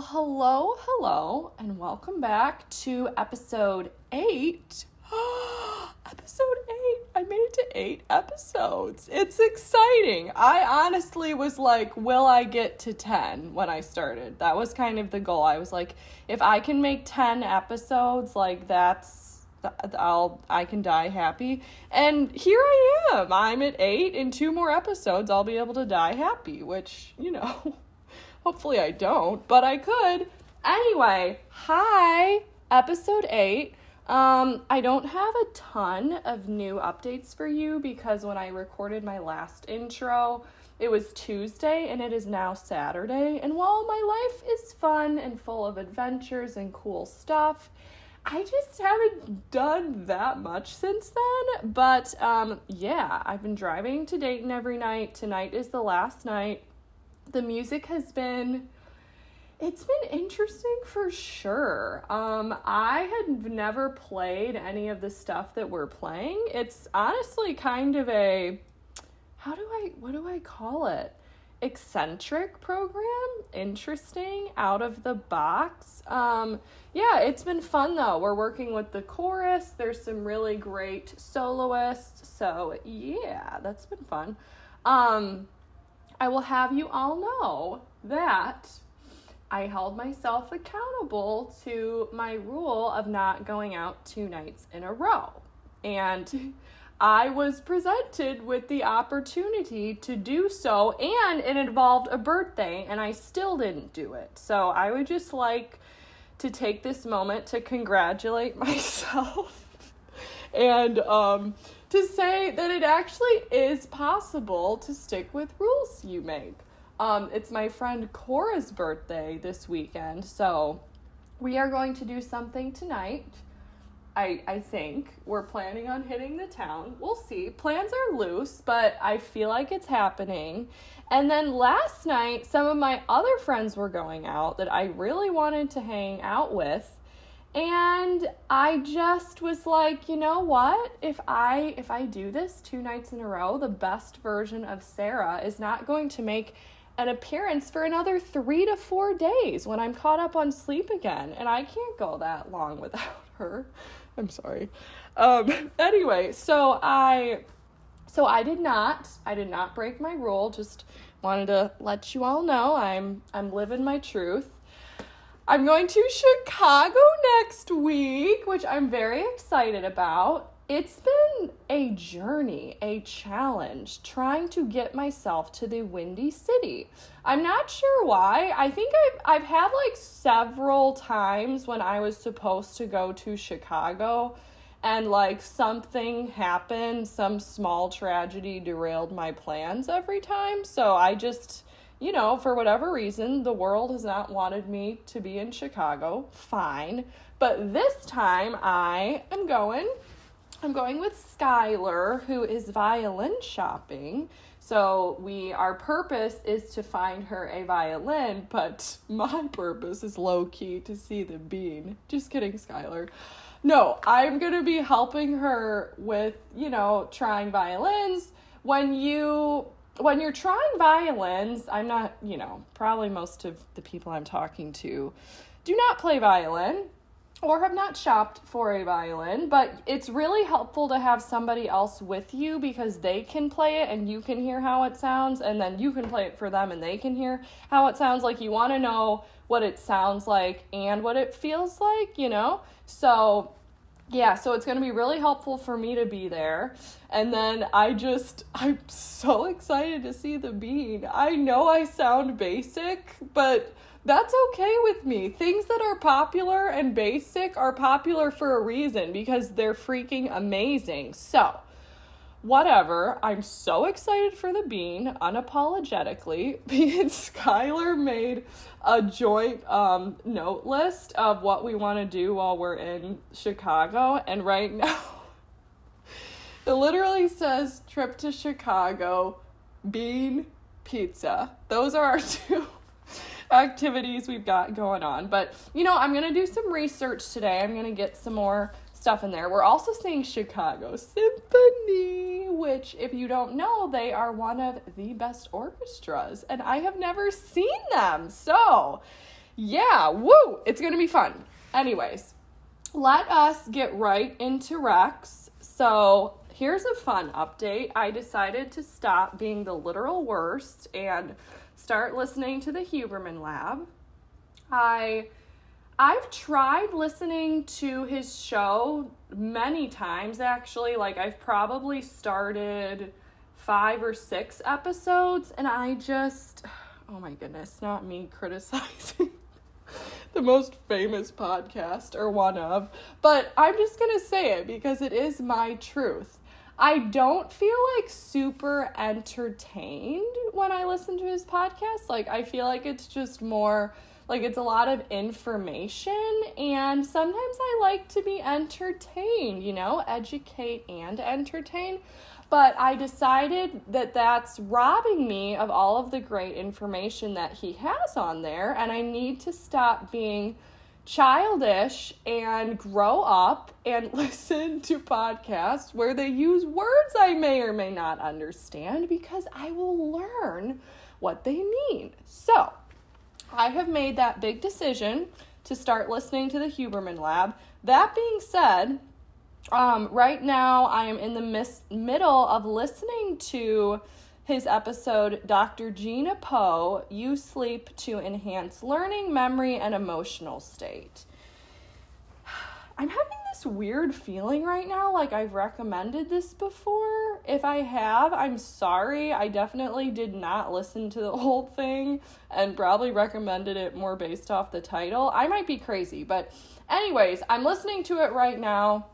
Hello, hello, and welcome back to episode eight. episode eight. I made it to eight episodes. It's exciting. I honestly was like, will I get to 10 when I started? That was kind of the goal. I was like, if I can make 10 episodes, like that's I'll I can die happy. And here I am. I'm at 8 in two more episodes I'll be able to die happy, which, you know, hopefully I don't, but I could. Anyway, hi, episode 8. Um, I don't have a ton of new updates for you because when I recorded my last intro, it was Tuesday and it is now Saturday. And while my life is fun and full of adventures and cool stuff, I just haven't done that much since then. But um, yeah, I've been driving to Dayton every night. Tonight is the last night. The music has been it's been interesting for sure. Um, I had never played any of the stuff that we're playing. It's honestly kind of a how do I what do I call it? Eccentric program, interesting, out of the box. Um, yeah, it's been fun though. We're working with the chorus. There's some really great soloists. So, yeah, that's been fun. Um, I will have you all know that I held myself accountable to my rule of not going out two nights in a row. And I was presented with the opportunity to do so, and it involved a birthday, and I still didn't do it. So I would just like to take this moment to congratulate myself and um, to say that it actually is possible to stick with rules you make. Um, it's my friend Cora's birthday this weekend, so we are going to do something tonight. I, I think we're planning on hitting the town. We'll see. Plans are loose, but I feel like it's happening. And then last night, some of my other friends were going out that I really wanted to hang out with. And I just was like, you know what? If I if I do this two nights in a row, the best version of Sarah is not going to make an appearance for another three to four days when I'm caught up on sleep again. And I can't go that long without her. I'm sorry. Um, anyway, so I so I did not I did not break my rule, just wanted to let you all know I'm I'm living my truth. I'm going to Chicago next week, which I'm very excited about it's been a journey, a challenge trying to get myself to the Windy City. I'm not sure why. I think I've, I've had like several times when I was supposed to go to Chicago and like something happened, some small tragedy derailed my plans every time. So I just, you know, for whatever reason, the world has not wanted me to be in Chicago. Fine. But this time I am going I'm going with Skylar, who is violin shopping. So we our purpose is to find her a violin, but my purpose is low key to see the bean. Just kidding, Skylar. No, I'm gonna be helping her with, you know, trying violins. When you when you're trying violins, I'm not, you know, probably most of the people I'm talking to do not play violin or have not shopped for a violin, but it's really helpful to have somebody else with you because they can play it and you can hear how it sounds, and then you can play it for them and they can hear how it sounds like. You want to know what it sounds like and what it feels like, you know? So, yeah, so it's going to be really helpful for me to be there. And then I just, I'm so excited to see the bean. I know I sound basic, but that's okay with me. Things that are popular and basic are popular for a reason because they're freaking amazing. So, whatever. I'm so excited for the bean, unapologetically. because Skylar made a joint um, note list of what we want to do while we're in Chicago, and right now it literally says trip to Chicago, bean, pizza. Those are our two activities we've got going on. But, you know, I'm going to do some research today. I'm going to get some more stuff in there. We're also seeing Chicago Symphony, which, if you don't know, they are one of the best orchestras, and I have never seen them. So, yeah, woo, it's gonna be fun. Anyways, let us get right into recs. So, here's a fun update. I decided to stop being the literal worst and start listening to the Huberman Lab. I I've tried listening to his show many times actually. Like I've probably started 5 or 6 episodes and I just oh my goodness, not me criticizing the most famous podcast or one of, but I'm just going to say it because it is my truth. I don't feel like super entertained when I listen to his podcast. Like, I feel like it's just more like it's a lot of information, and sometimes I like to be entertained, you know, educate and entertain. But I decided that that's robbing me of all of the great information that he has on there, and I need to stop being childish and grow up and listen to podcasts where they use words I may or may not understand because I will learn what they mean. So, I have made that big decision to start listening to the Huberman Lab. That being said, um, right now I am in the mis- middle of listening to his episode, Dr. Gina Poe Use Sleep to Enhance Learning, Memory, and Emotional State. I'm having this weird feeling right now like I've recommended this before. If I have, I'm sorry. I definitely did not listen to the whole thing and probably recommended it more based off the title. I might be crazy, but anyways, I'm listening to it right now.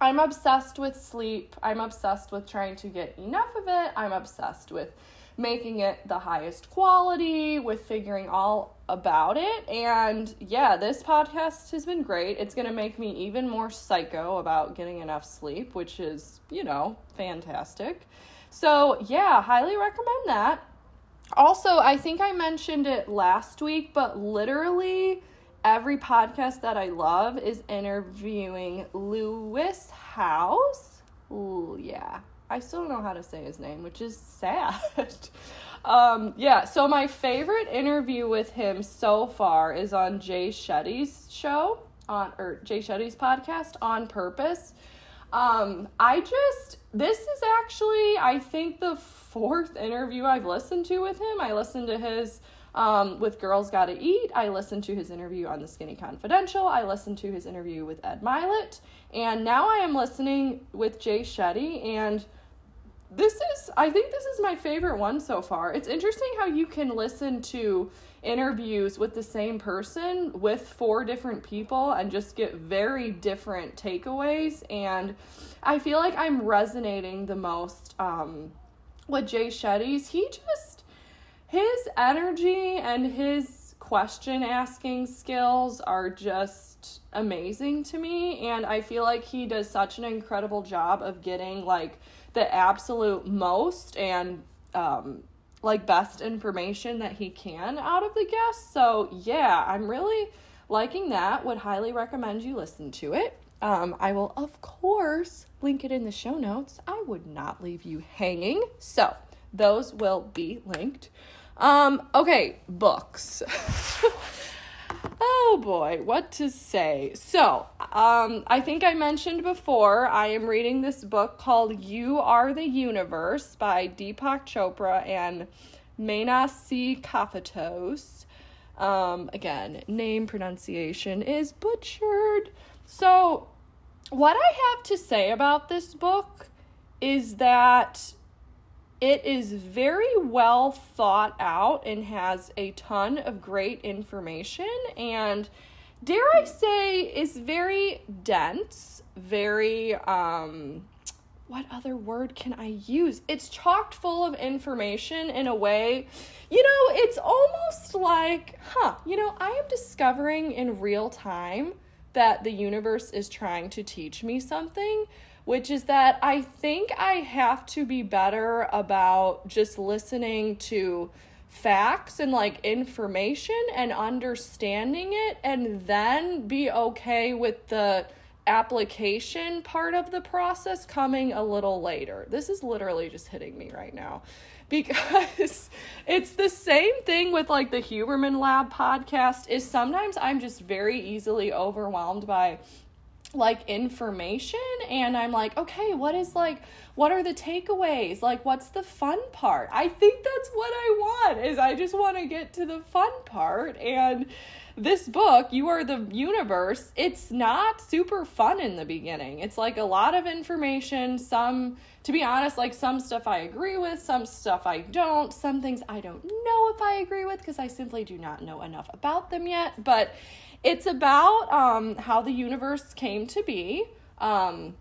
I'm obsessed with sleep. I'm obsessed with trying to get enough of it. I'm obsessed with making it the highest quality, with figuring all about it. And yeah, this podcast has been great. It's going to make me even more psycho about getting enough sleep, which is, you know, fantastic. So, yeah, highly recommend that. Also, I think I mentioned it last week, but literally every podcast that I love is interviewing Lewis Howes. Ooh, yeah. I still don't know how to say his name, which is sad. um, yeah, so my favorite interview with him so far is on Jay Shetty's show on or Jay Shetty's podcast on purpose. Um, I just this is actually I think the fourth interview I've listened to with him. I listened to his um, with Girls Gotta Eat. I listened to his interview on the Skinny Confidential. I listened to his interview with Ed Mylett. And now I am listening with Jay Shetty. And this is, I think this is my favorite one so far. It's interesting how you can listen to interviews with the same person with four different people and just get very different takeaways. And I feel like I'm resonating the most um, with Jay Shetty's. He just, his energy and his question asking skills are just amazing to me and I feel like he does such an incredible job of getting like the absolute most and um like best information that he can out of the guests. So, yeah, I'm really liking that. Would highly recommend you listen to it. Um, I will, of course, link it in the show notes. I would not leave you hanging. So, those will be linked. Um, okay, books. oh boy, what to say. So, um, I think I mentioned before, I am reading this book called You Are the Universe by Deepak Chopra and Menasee Kafatos. Um, again, name pronunciation is butchered. So, what I have to say about this book is that it is very well thought out and has a ton of great information and dare I say is very dense, very um what other word can I use? It's chocked full of information in a way, you know, it's almost like, huh, you know, I am discovering in real time that the universe is trying to teach me something which is that I think I have to be better about just listening to facts and like information and understanding it and then be okay with the application part of the process coming a little later. This is literally just hitting me right now because it's the same thing with like the Huberman Lab podcast is sometimes I'm just very easily overwhelmed by like information and I'm like, okay, what is like what are the takeaways? Like what's the fun part? I think that's what I want is I just want to get to the fun part and this book, You Are the Universe, it's not super fun in the beginning. It's like a lot of information, some to be honest, like some stuff I agree with, some stuff I don't, some things I don't know if I agree with because I simply do not know enough about them yet, but it's about um, how the universe came to be. Um,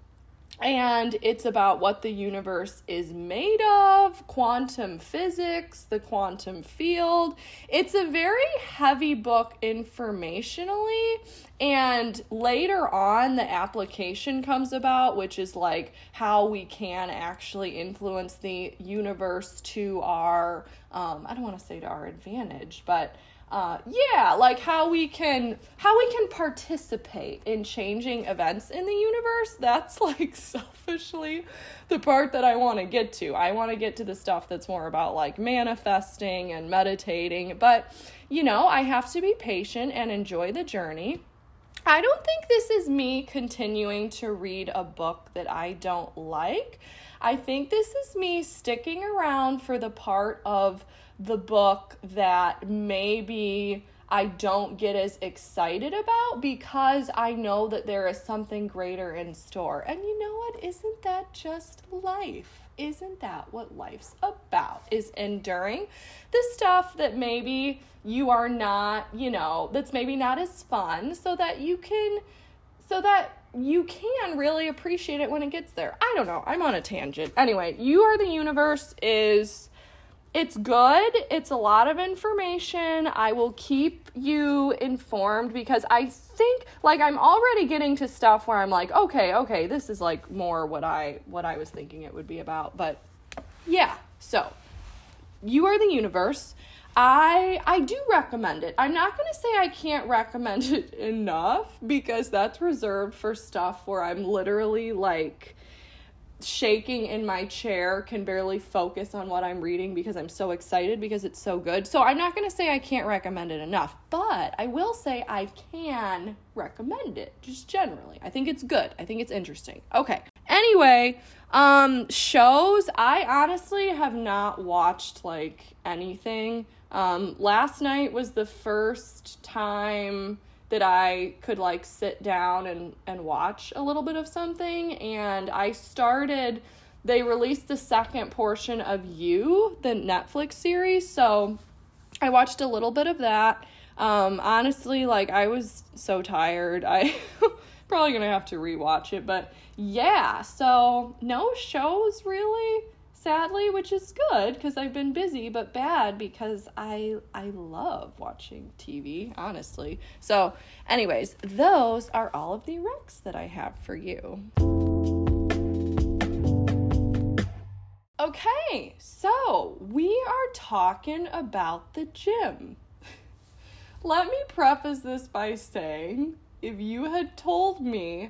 and it's about what the universe is made of, quantum physics, the quantum field. It's a very heavy book informationally, and later on, the application comes about, which is like how we can actually influence the universe to our, um, I don't want to say to our advantage, but uh, yeah, like how we can how we can participate in changing events in the universe. That's like selfishly the part that I want to get to. I want to get to the stuff that's more about like manifesting and meditating, but you know, I have to be patient and enjoy the journey. I don't think this is me continuing to read a book that I don't like. I think this is me sticking around for the part of the book that maybe I don't get as excited about because I know that there is something greater in store. And you know what? Isn't that just life? Isn't that what life's about? Is enduring the stuff that maybe you are not, you know, that's maybe not as fun so that you can so that you can really appreciate it when it gets there. I don't know. I'm on a tangent. Anyway, You Are the Universe is it's good. It's a lot of information. I will keep you informed because I think like I'm already getting to stuff where I'm like, okay, okay, this is like more what I what I was thinking it would be about. But yeah. So, you are the universe. I I do recommend it. I'm not going to say I can't recommend it enough because that's reserved for stuff where I'm literally like shaking in my chair, can barely focus on what I'm reading because I'm so excited because it's so good. So I'm not going to say I can't recommend it enough, but I will say I can recommend it just generally. I think it's good. I think it's interesting. Okay. Anyway, um shows, I honestly have not watched like anything. Um last night was the first time that I could like sit down and and watch a little bit of something. And I started they released the second portion of You, the Netflix series, so I watched a little bit of that. Um honestly like I was so tired. I probably going to have to rewatch it, but yeah, so no shows really sadly, which is good because I've been busy, but bad because I I love watching TV, honestly. So, anyways, those are all of the recs that I have for you. Okay, so we are talking about the gym. Let me preface this by saying if you had told me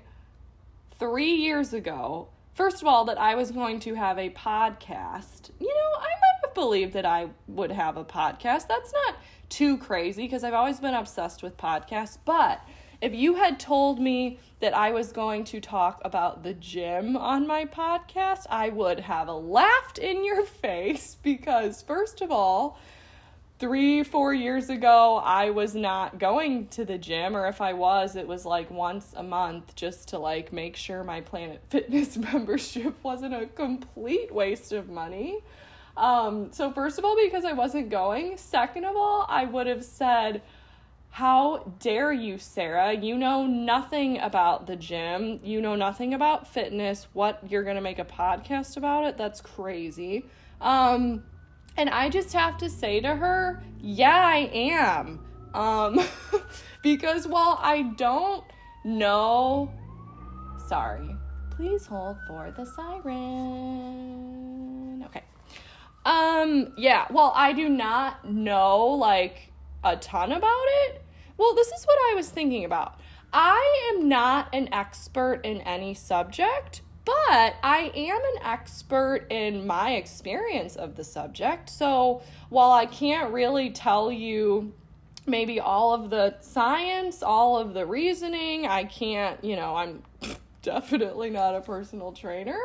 three years ago first of all, that I was going to have a podcast. You know, I might have believed that I would have a podcast. That's not too crazy because I've always been obsessed with podcasts. But if you had told me that I was going to talk about the gym on my podcast, I would have laughed in your face because, first of all, three, four years ago, I was not going to the gym, or if I was, it was like once a month just to like make sure my Planet Fitness membership wasn't a complete waste of money. Um, so, first of all, because I wasn't going, second of all, I would have said, how dare you, Sarah? You know nothing about the gym. You know nothing about fitness. What, you're going to make a podcast about it? That's crazy. Um, and I just have to say to her, yeah, I am. Um, because while I don't know, sorry, please hold for the siren. Okay. Um, yeah, well, I do not know like a ton about it. Well, this is what I was thinking about. I am not an expert in any subject, but I am an expert in my experience of the subject. So while I can't really tell you maybe all of the science, all of the reasoning, I can't, you know, I'm definitely not a personal trainer.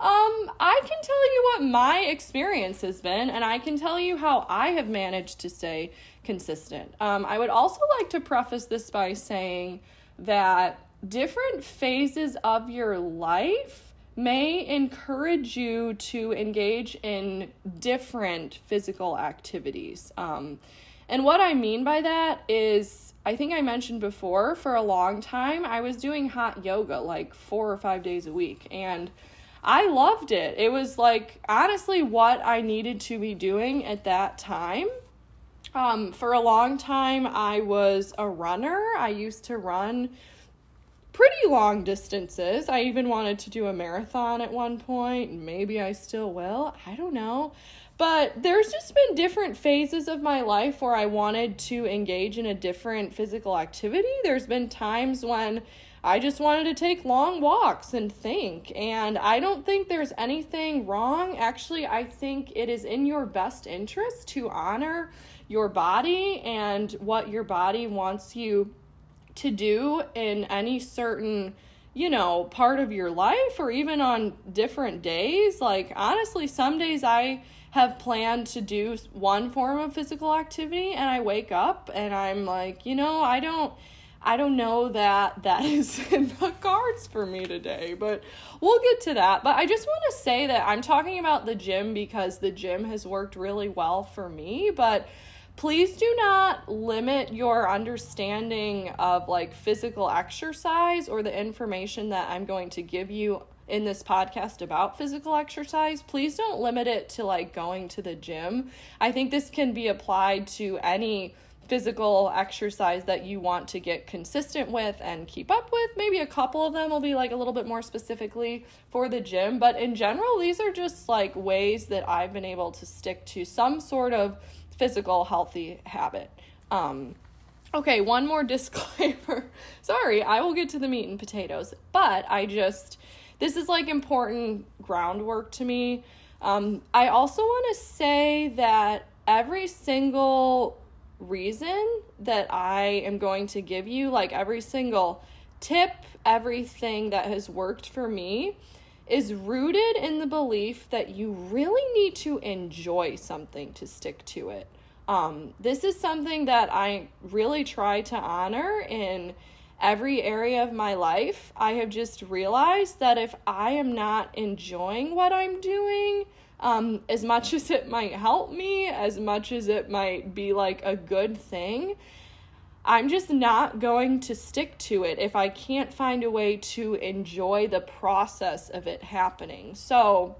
Um, I can tell you what my experience has been, and I can tell you how I have managed to stay consistent. Um, I would also like to preface this by saying that different phases of your life may encourage you to engage in different physical activities. Um, and what I mean by that is, I think I mentioned before, for a long time, I was doing hot yoga like four or five days a week. And I loved it. It was like honestly what I needed to be doing at that time. Um, for a long time, I was a runner. I used to run pretty long distances. I even wanted to do a marathon at one point. Maybe I still will. I don't know. But there's just been different phases of my life where I wanted to engage in a different physical activity. There's been times when I just wanted to take long walks and think. And I don't think there's anything wrong. Actually, I think it is in your best interest to honor your body and what your body wants you to do in any certain you know, part of your life or even on different days. Like, honestly, some days I have planned to do one form of physical activity and I wake up and I'm like, you know, I don't I don't know that that is in the cards for me today, but we'll get to that. But I just want to say that I'm talking about the gym because the gym has worked really well for me, but please do not limit your understanding of like physical exercise or the information that I'm going to give you in this podcast about physical exercise. Please don't limit it to like going to the gym. I think this can be applied to any physical exercise that you want to get consistent with and keep up with. Maybe a couple of them will be like a little bit more specifically for the gym, but in general, these are just like ways that I've been able to stick to some sort of physical healthy habit. Um, okay, one more disclaimer. Sorry, I will get to the meat and potatoes, but I just, this is like important groundwork to me. Um, I also want to say that every single reason that I am going to give you, like every single tip, everything that has worked for me, is rooted in the belief that you really need to enjoy something to stick to it. Um, this is something that I really try to honor in every area of my life. I have just realized that if I am not enjoying what I'm doing, um, as much as it might help me, as much as it might be like a good thing, I'm just not going to stick to it if I can't find a way to enjoy the process of it happening. So,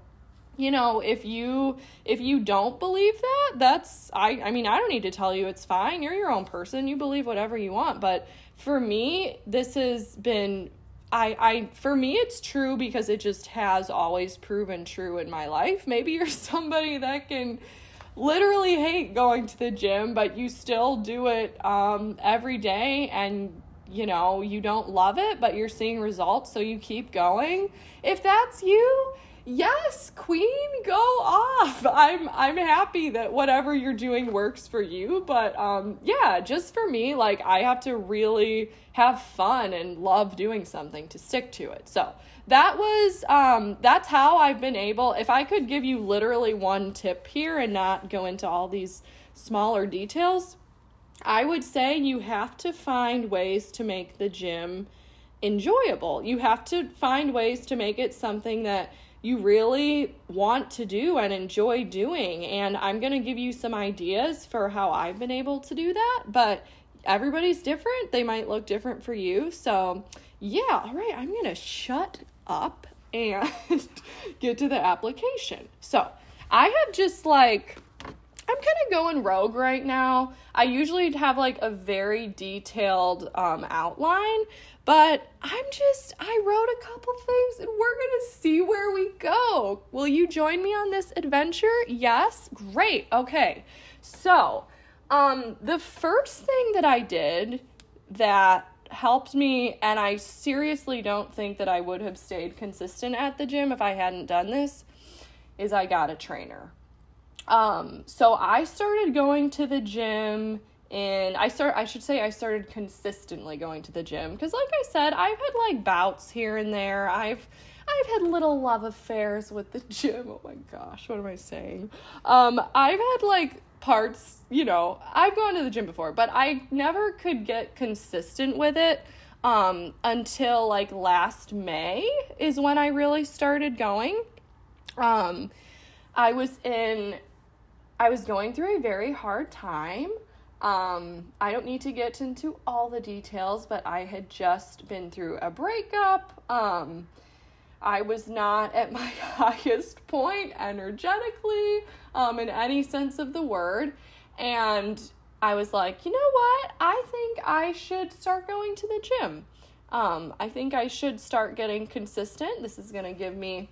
you know, if you if you don't believe that, that's I I mean, I don't need to tell you it's fine. You're your own person. You believe whatever you want, but for me, this has been I, I for me it's true because it just has always proven true in my life. Maybe you're somebody that can literally hate going to the gym, but you still do it um, every day and you know, you don't love it, but you're seeing results, so you keep going. If that's you, yes, queen, go off. I'm I'm happy that whatever you're doing works for you, but um yeah, just for me, like I have to really have fun and love doing something to stick to it. So, that was um that's how I've been able if I could give you literally one tip here and not go into all these smaller details, I would say you have to find ways to make the gym enjoyable. You have to find ways to make it something that you really want to do and enjoy doing. And I'm going to give you some ideas for how I've been able to do that, but everybody's different. They might look different for you. So, yeah, all right, I'm going to shut up and get to the application. So, I have just like I'm kind of going rogue right now. I usually have like a very detailed um, outline, but I'm just, I wrote a couple things and we're to see where we go. Will you join me on this adventure? Yes? Great. Okay. So, um, the first thing that I did that helped me, and I seriously don't think that I would have stayed consistent at the gym if I hadn't done this, is I got a trainer. Um, so I started going to the gym and I start I should say I started consistently going to the gym because like I said, I've had like bouts here and there. I've I've had little love affairs with the gym. Oh my gosh, what am I saying? Um, I've had like parts, you know, I've gone to the gym before, but I never could get consistent with it um, until like last May is when I really started going. Um, I was in, I was going through a very hard time. Um, I don't need to get into all the details, but I had just been through a breakup. Um, I was not at my highest point energetically, um, in any sense of the word. And I was like, you know what? I think I should start going to the gym. Um, I think I should start getting consistent. This is going to give me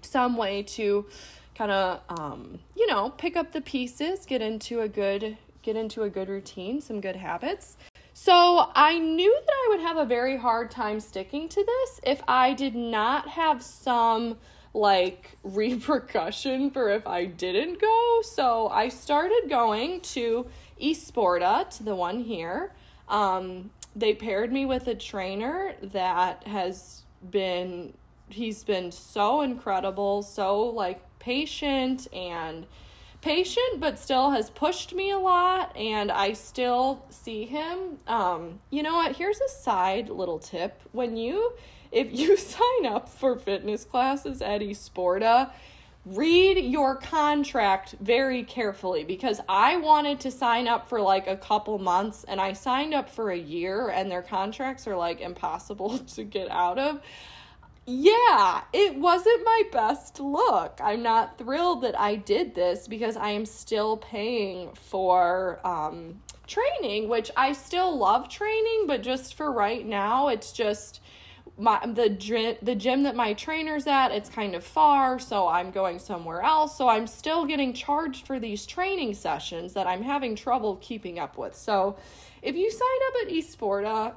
some way to kind of, um, you know, pick up the pieces, get into a good get into a good routine, some good habits. So I knew that I would have a very hard time sticking to this if I did not have some like repercussion for if I didn't go. So I started going to Esporta, to the one here. Um, they paired me with a trainer that has been he's been so incredible, so like patient and patient, but still has pushed me a lot, and I still see him. Um, you know what? Here's a side little tip. When you, if you sign up for fitness classes at Esporta, read your contract very carefully because I wanted to sign up for like a couple months and I signed up for a year and their contracts are like impossible to get out of yeah, it wasn't my best look. I'm not thrilled that I did this because I am still paying for um, training, which I still love training, but just for right now, it's just my the gym the gym that my trainer's at it's kind of far so i'm going somewhere else so i'm still getting charged for these training sessions that i'm having trouble keeping up with so if you sign up at esporta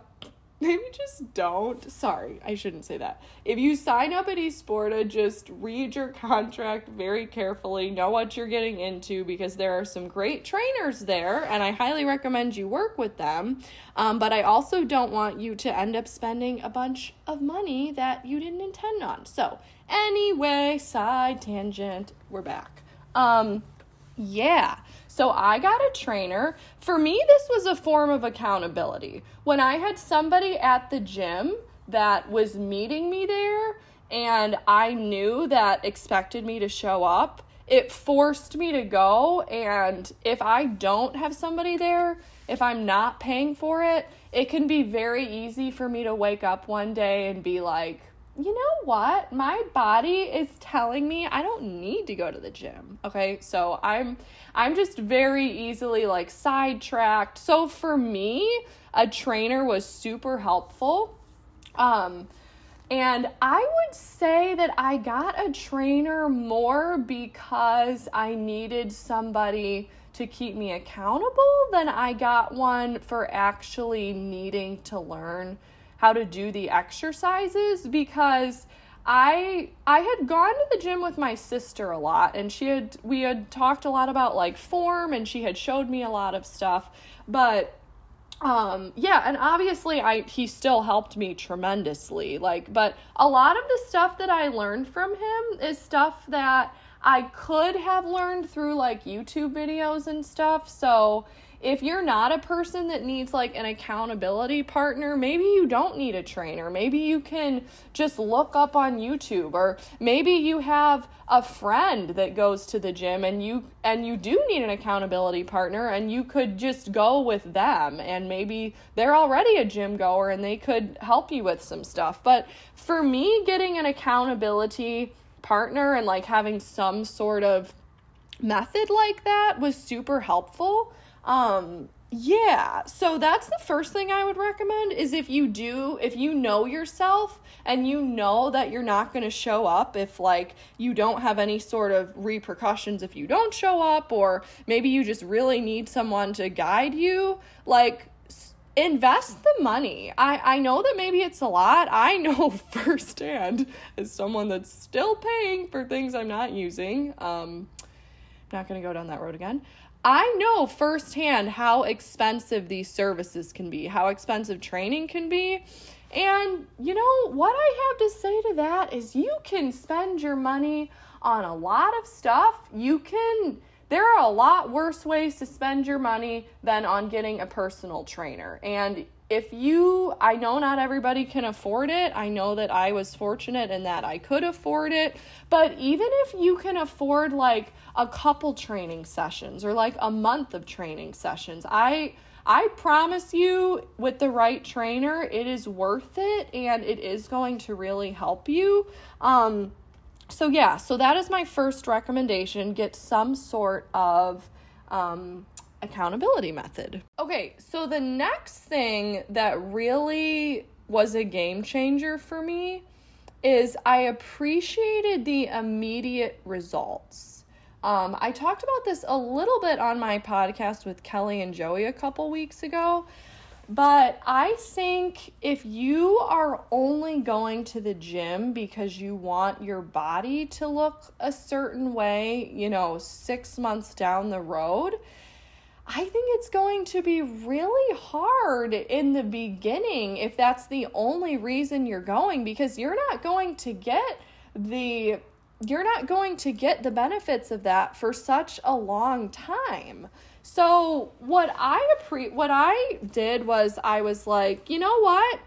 maybe just don't. Sorry, I shouldn't say that. If you sign up at Esporta, just read your contract very carefully, know what you're getting into because there are some great trainers there, and I highly recommend you work with them. Um, but I also don't want you to end up spending a bunch of money that you didn't intend on. So, anyway, side tangent, we're back. Um, yeah. So I got a trainer. For me, this was a form of accountability. When I had somebody at the gym that was meeting me there and I knew that expected me to show up, it forced me to go. And if I don't have somebody there, if I'm not paying for it, it can be very easy for me to wake up one day and be like, you know what? My body is telling me I don't need to go to the gym. Okay? So I'm I'm just very easily like sidetracked. So for me, a trainer was super helpful. Um and I would say that I got a trainer more because I needed somebody to keep me accountable than I got one for actually needing to learn how to do the exercises because I I had gone to the gym with my sister a lot and she had we had talked a lot about like form and she had showed me a lot of stuff. But um yeah and obviously I he still helped me tremendously like but a lot of the stuff that I learned from him is stuff that I could have learned through like YouTube videos and stuff. So if you're not a person that needs like an accountability partner, maybe you don't need a trainer. Maybe you can just look up on YouTube or maybe you have a friend that goes to the gym and you and you do need an accountability partner and you could just go with them and maybe they're already a gym goer and they could help you with some stuff. But for me getting an accountability partner and like having some sort of method like that was super helpful um, yeah, so that's the first thing I would recommend is if you do, if you know yourself and you know that you're not going to show up if like you don't have any sort of repercussions if you don't show up or maybe you just really need someone to guide you, like invest the money. I, I know that maybe it's a lot. I know firsthand as someone that's still paying for things I'm not using. Um, not going to go down that road again. I know firsthand how expensive these services can be, how expensive training can be. And you know, what I have to say to that is you can spend your money on a lot of stuff. You can there are a lot worse ways to spend your money than on getting a personal trainer. And if you, I know not everybody can afford it. I know that I was fortunate in that I could afford it. But even if you can afford like a couple training sessions or like a month of training sessions, I, I promise you, with the right trainer, it is worth it and it is going to really help you. Um, so yeah so that is my first recommendation get some sort of um, accountability method. Okay so the next thing that really was a game changer for me is i appreciated the immediate results. Um, i talked about this a little bit on my podcast with kelly and joey a couple weeks ago but I think if you are only going to the gym because you want your body to look a certain way, you know, six months down the road, I think it's going to be really hard in the beginning if that's the only reason you're going because you're not going to get the you're not going to get the benefits of that for such a long time. So what I appre- what I did was I was like, you know what?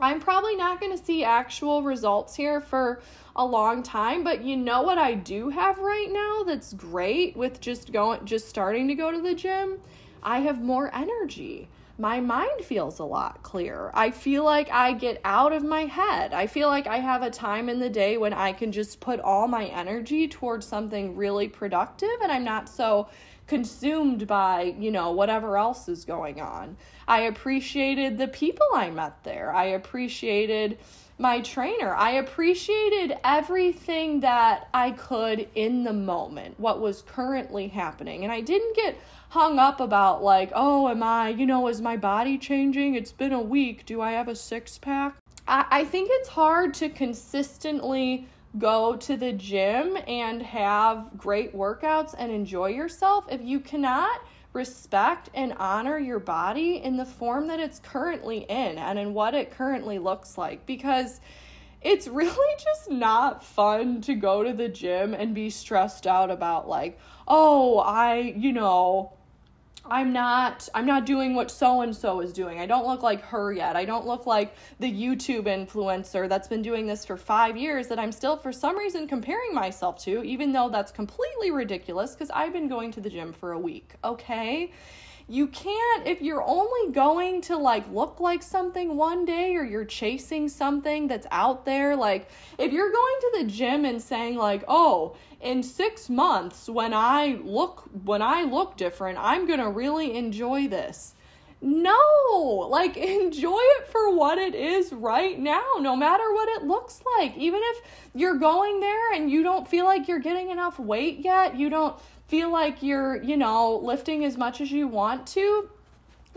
I'm probably not going to see actual results here for a long time, but you know what I do have right now that's great with just going just starting to go to the gym? I have more energy. My mind feels a lot clearer. I feel like I get out of my head. I feel like I have a time in the day when I can just put all my energy towards something really productive and I'm not so consumed by, you know, whatever else is going on. I appreciated the people I met there. I appreciated my trainer. I appreciated everything that I could in the moment, what was currently happening. And I didn't get hung up about, like, oh, am I, you know, is my body changing? It's been a week. Do I have a six pack? I, I think it's hard to consistently go to the gym and have great workouts and enjoy yourself if you cannot respect and honor your body in the form that it's currently in and in what it currently looks like because it's really just not fun to go to the gym and be stressed out about like oh i you know I'm not I'm not doing what so and so is doing. I don't look like her yet. I don't look like the YouTube influencer that's been doing this for 5 years that I'm still for some reason comparing myself to even though that's completely ridiculous cuz I've been going to the gym for a week. Okay? You can't if you're only going to like look like something one day or you're chasing something that's out there like if you're going to the gym and saying like oh in 6 months when I look when I look different I'm going to really enjoy this no, like enjoy it for what it is right now, no matter what it looks like. Even if you're going there and you don't feel like you're getting enough weight yet, you don't feel like you're, you know, lifting as much as you want to,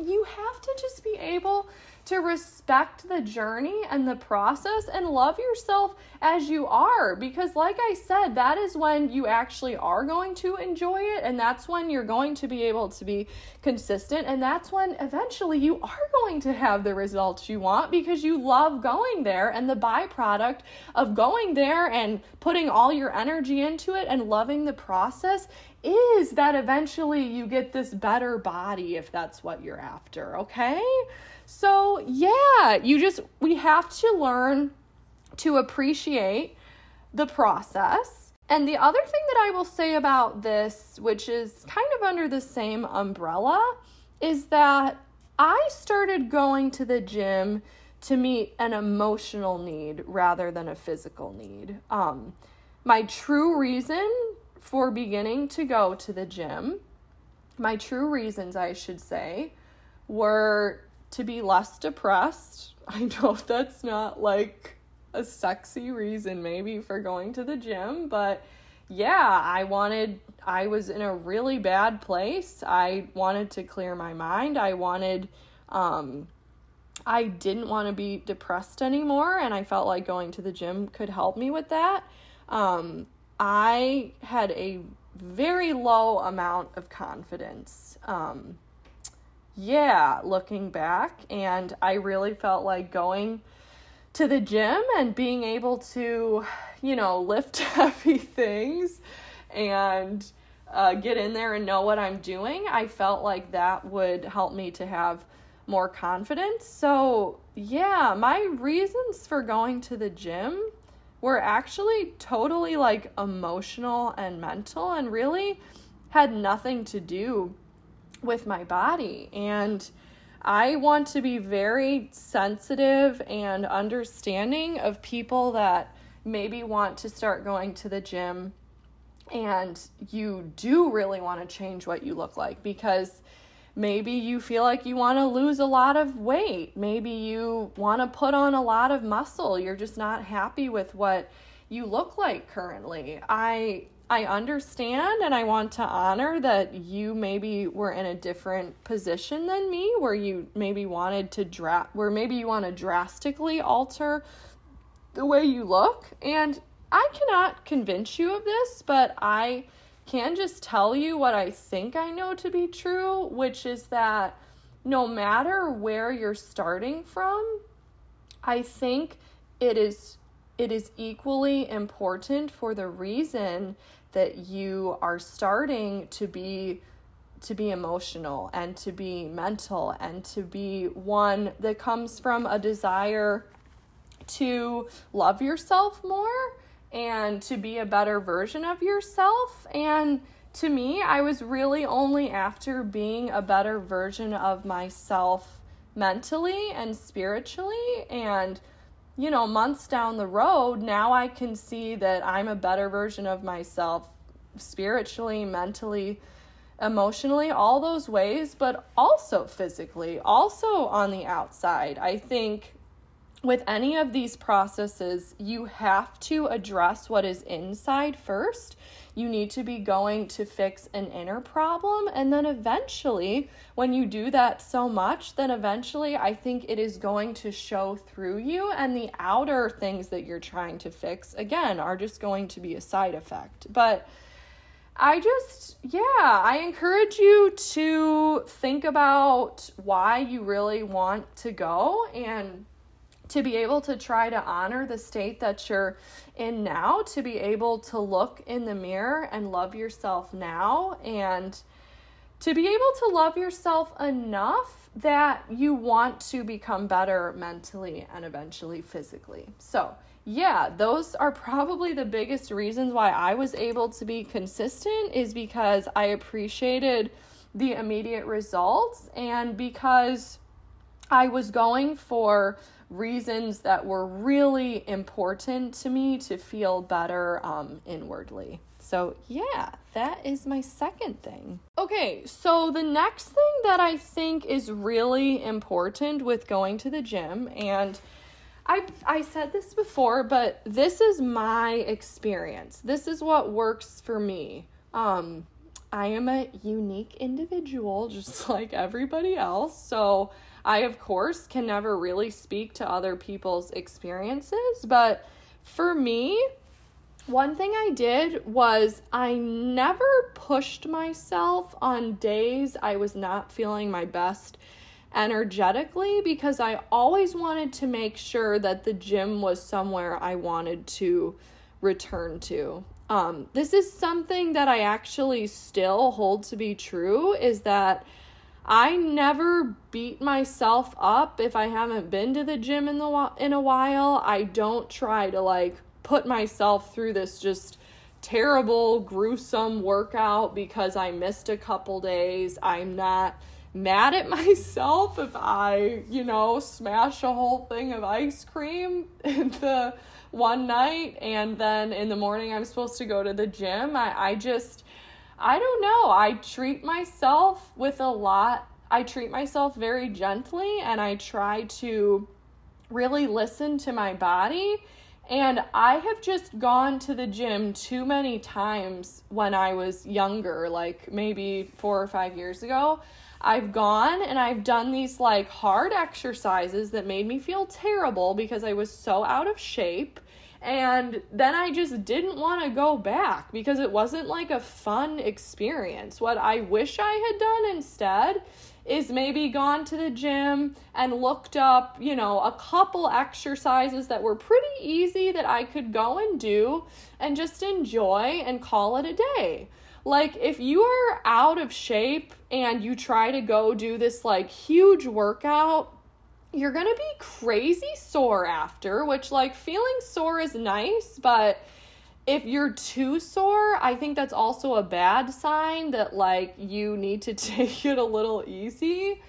you have to just be able to respect the journey and the process and love yourself as you are. Because, like I said, that is when you actually are going to enjoy it, and that's when you're going to be able to be consistent, and that's when eventually you are going to have the results you want because you love going there. And the byproduct of going there and putting all your energy into it and loving the process is that eventually you get this better body if that's what you're after, okay? So, yeah, you just, we have to learn to appreciate the process. And the other thing that I will say about this, which is kind of under the same umbrella, is that I started going to the gym to meet an emotional need rather than a physical need. Um, my true reason for beginning to go to the gym, my true reasons, I should say, were to be less depressed. I know that's not like a sexy reason maybe for going to the gym, but yeah, I wanted I was in a really bad place. I wanted to clear my mind. I wanted Um, I didn't want to be depressed anymore, and I felt like going to the gym could help me with that. Um, I had a very low amount of confidence. Um, yeah, looking back, and I really felt like going to the gym and being able to, you know, lift heavy things and uh, get in there and know what I'm doing, I felt like that would help me to have more confidence. So, yeah, my reasons for going to the gym were actually totally like emotional and mental and really had nothing to do with my body. And I want to be very sensitive and understanding of people that maybe want to start going to the gym and you do really want to change what you look like because maybe you feel like you want to lose a lot of weight. Maybe you want to put on a lot of muscle. You're just not happy with what you look like currently. I I understand and I want to honor that you maybe were in a different position than me where you maybe wanted to dra- where maybe you want to drastically alter the way you look. And I cannot convince you of this, but I can just tell you what I think I know to be true, which is that no matter where you're starting from, I think it is it is equally important for the reason that you are starting to be to be emotional and to be mental and to be one that comes from a desire to love yourself more and to be a better version of yourself. And to me, I was really only after being a better version of myself mentally and spiritually. And, you know, months down the road, now I can see that I'm a better version of myself spiritually, mentally, emotionally, all those ways, but also physically, also on the outside. I think with any of these processes, you have to address what is inside first. You need to be going to fix an inner problem. And then eventually, when you do that so much, then eventually I think it is going to show through you. And the outer things that you're trying to fix, again, are just going to be a side effect. But I just, yeah, I encourage you to think about why you really want to go and to be able to try to honor the state that you're in now, to be able to look in the mirror and love yourself now, and to be able to love yourself enough that you want to become better mentally and eventually physically. So, yeah, those are probably the biggest reasons why I was able to be consistent is because I appreciated the immediate results and because I was going for reasons that were really important to me to feel better um, inwardly. So, yeah, that is my second thing. Okay, so the next thing that I think is really important with going to the gym, and I, I said this before, but this is my experience. This is what works for me. Um, I am a unique individual, just like everybody else. So, I, of course, can never really speak to other people's experiences, but for me, one thing I did was I never pushed myself on days I was not feeling my best energetically because I always wanted to make sure that the gym was somewhere I wanted to return to. Um, this is something that I actually still hold to be true is that I never beat myself up if I haven't been to the gym in the in a while. I don't try to like put myself through this just terrible gruesome workout because I missed a couple days. I'm not mad at myself if I, you know, smash a whole thing of ice cream in the one night and then in the morning I'm supposed to go to the gym. I, I just I don't know. I treat myself with a lot, I treat myself very gently and I try to really listen to my body And I have just gone to the gym too many times when I was younger, like maybe four or five years ago. I've gone and I've done these like hard exercises that made me feel terrible because I was so out of shape. And then I just didn't want to go back because it wasn't like a fun experience. What I wish I had done instead is maybe gone to the gym and looked up, you know, a couple exercises that were pretty easy that I could go and do and just enjoy and call it a day. Like, if you are out of shape and you try to go do this like huge workout, you're gonna be crazy sore after, which, like, feeling sore is nice, but if you're too sore, I think that's also a bad sign that like you need to take it a little easy.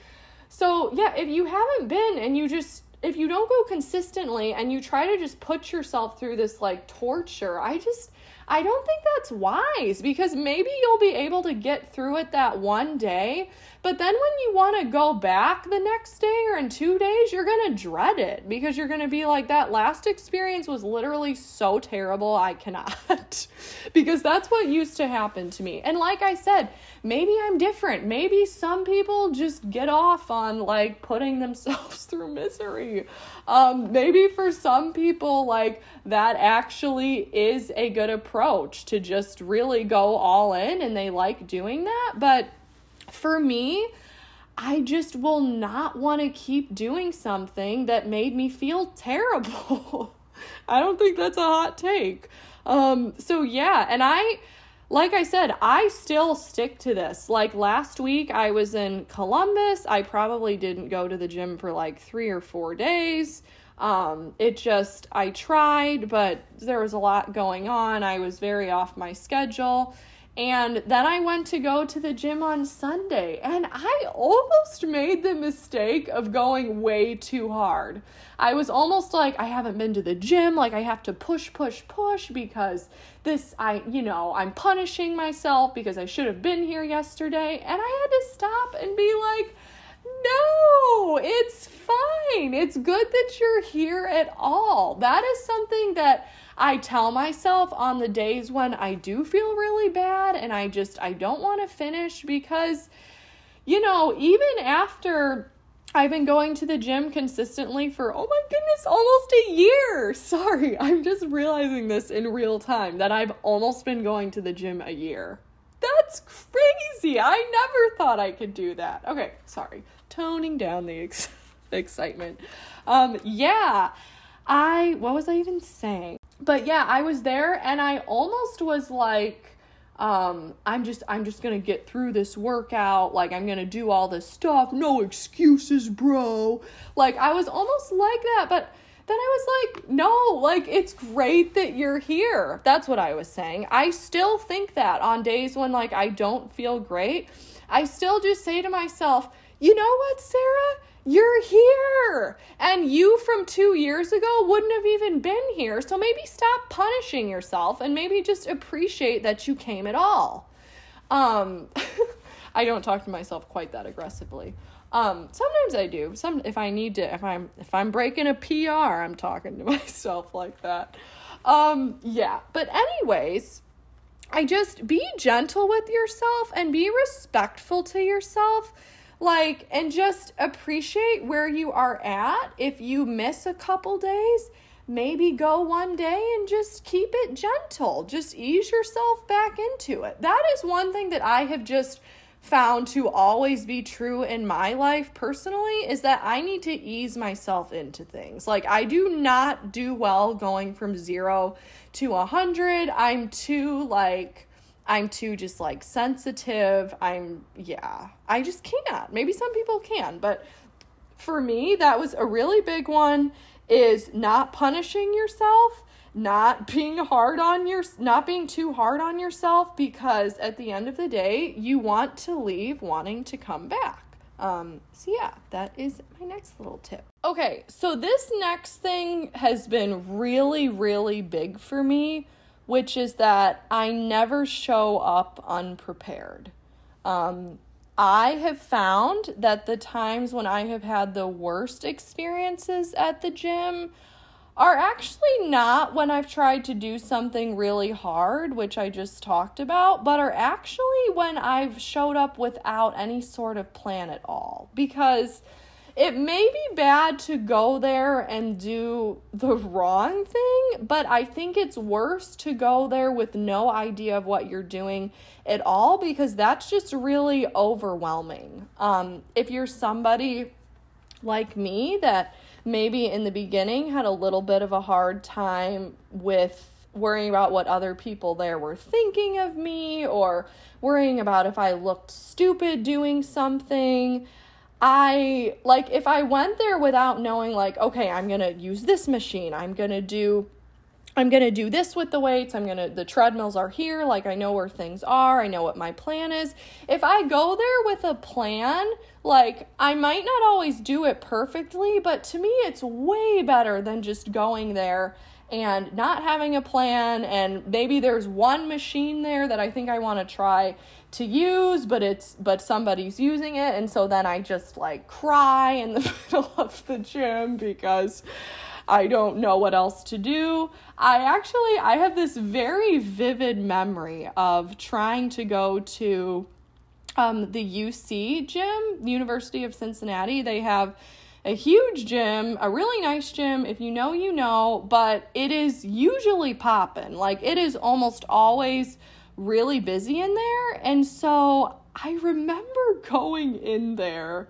So, yeah, if you haven't been and you just if you don't go consistently and you try to just put yourself through this like torture, I just I don't think that's wise because maybe you'll be able to get through it that one day, but then when you want to go back the next day or in two days, you're going to dread it because you're going to be like, that last experience was literally so terrible, I cannot. because that's what used to happen to me. And like I said, maybe I'm different. Maybe some people just get off on like putting themselves through misery. Um, maybe for some people, like that actually is a good approach to just really go all in and they like doing that. But for me, I just will not want to keep doing something that made me feel terrible. I don't think that's a hot take. Um, so yeah, and I like I said, I still stick to this. Like last week, I was in Columbus. I probably didn't go to the gym for like three or four days. Um, it just, I tried, but there was a lot going on. I was very off my schedule. And then I went to go to the gym on Sunday, and I almost made the mistake of going way too hard. I was almost like, I haven't been to the gym, like, I have to push, push, push because this, I, you know, I'm punishing myself because I should have been here yesterday. And I had to stop and be like, no, it's fine. It's good that you're here at all. That is something that I tell myself on the days when I do feel really bad and I just I don't want to finish because you know, even after I've been going to the gym consistently for oh my goodness, almost a year. Sorry, I'm just realizing this in real time that I've almost been going to the gym a year. That's crazy. I never thought I could do that. Okay, sorry. Toning down the ex- excitement. Um yeah. I what was I even saying? But yeah, I was there and I almost was like, um, I'm just I'm just gonna get through this workout, like I'm gonna do all this stuff, no excuses, bro. Like I was almost like that, but then I was like, no, like it's great that you're here. That's what I was saying. I still think that on days when like I don't feel great, I still just say to myself, you know what, Sarah? You're here. And you from two years ago wouldn't have even been here. So maybe stop punishing yourself and maybe just appreciate that you came at all. Um, I don't talk to myself quite that aggressively. Um, sometimes I do. Some if I need to, if I'm if I'm breaking a PR, I'm talking to myself like that. Um, yeah. But anyways, I just be gentle with yourself and be respectful to yourself like, and just appreciate where you are at. If you miss a couple days, maybe go one day and just keep it gentle. Just ease yourself back into it. That is one thing that I have just found to always be true in my life personally is that I need to ease myself into things. Like I do not do well going from 0 to a 100. I'm too like I'm too just like sensitive. I'm, yeah, I just can't. Maybe some people can, but for me, that was a really big one is not punishing yourself, not being hard on your, not being too hard on yourself because at the end of the day, you want to leave wanting to come back. Um, so yeah, that is my next little tip. Okay, so this next thing has been really, really big for me which is that I never show up unprepared. Um, I have found that the times when I have had the worst experiences at the gym are actually not when I've tried to do something really hard, which I just talked about, but are actually when I've showed up without any sort of plan at all. Because it may be bad to go there and do the wrong thing, but I think it's worse to go there with no idea of what you're doing at all because that's just really overwhelming. Um, if you're somebody like me that maybe in the beginning had a little bit of a hard time with worrying about what other people there were thinking of me or worrying about if I looked stupid doing something. I like if I went there without knowing like okay, I'm going to use this machine. I'm going to do I'm going to do this with the weights. I'm going to, the treadmills are here. Like, I know where things are. I know what my plan is. If I go there with a plan, like, I might not always do it perfectly, but to me, it's way better than just going there and not having a plan. And maybe there's one machine there that I think I want to try to use, but it's, but somebody's using it. And so then I just like cry in the middle of the gym because I don't know what else to do. I actually I have this very vivid memory of trying to go to um, the UC gym, University of Cincinnati. They have a huge gym, a really nice gym. If you know, you know, but it is usually popping. Like it is almost always really busy in there. And so I remember going in there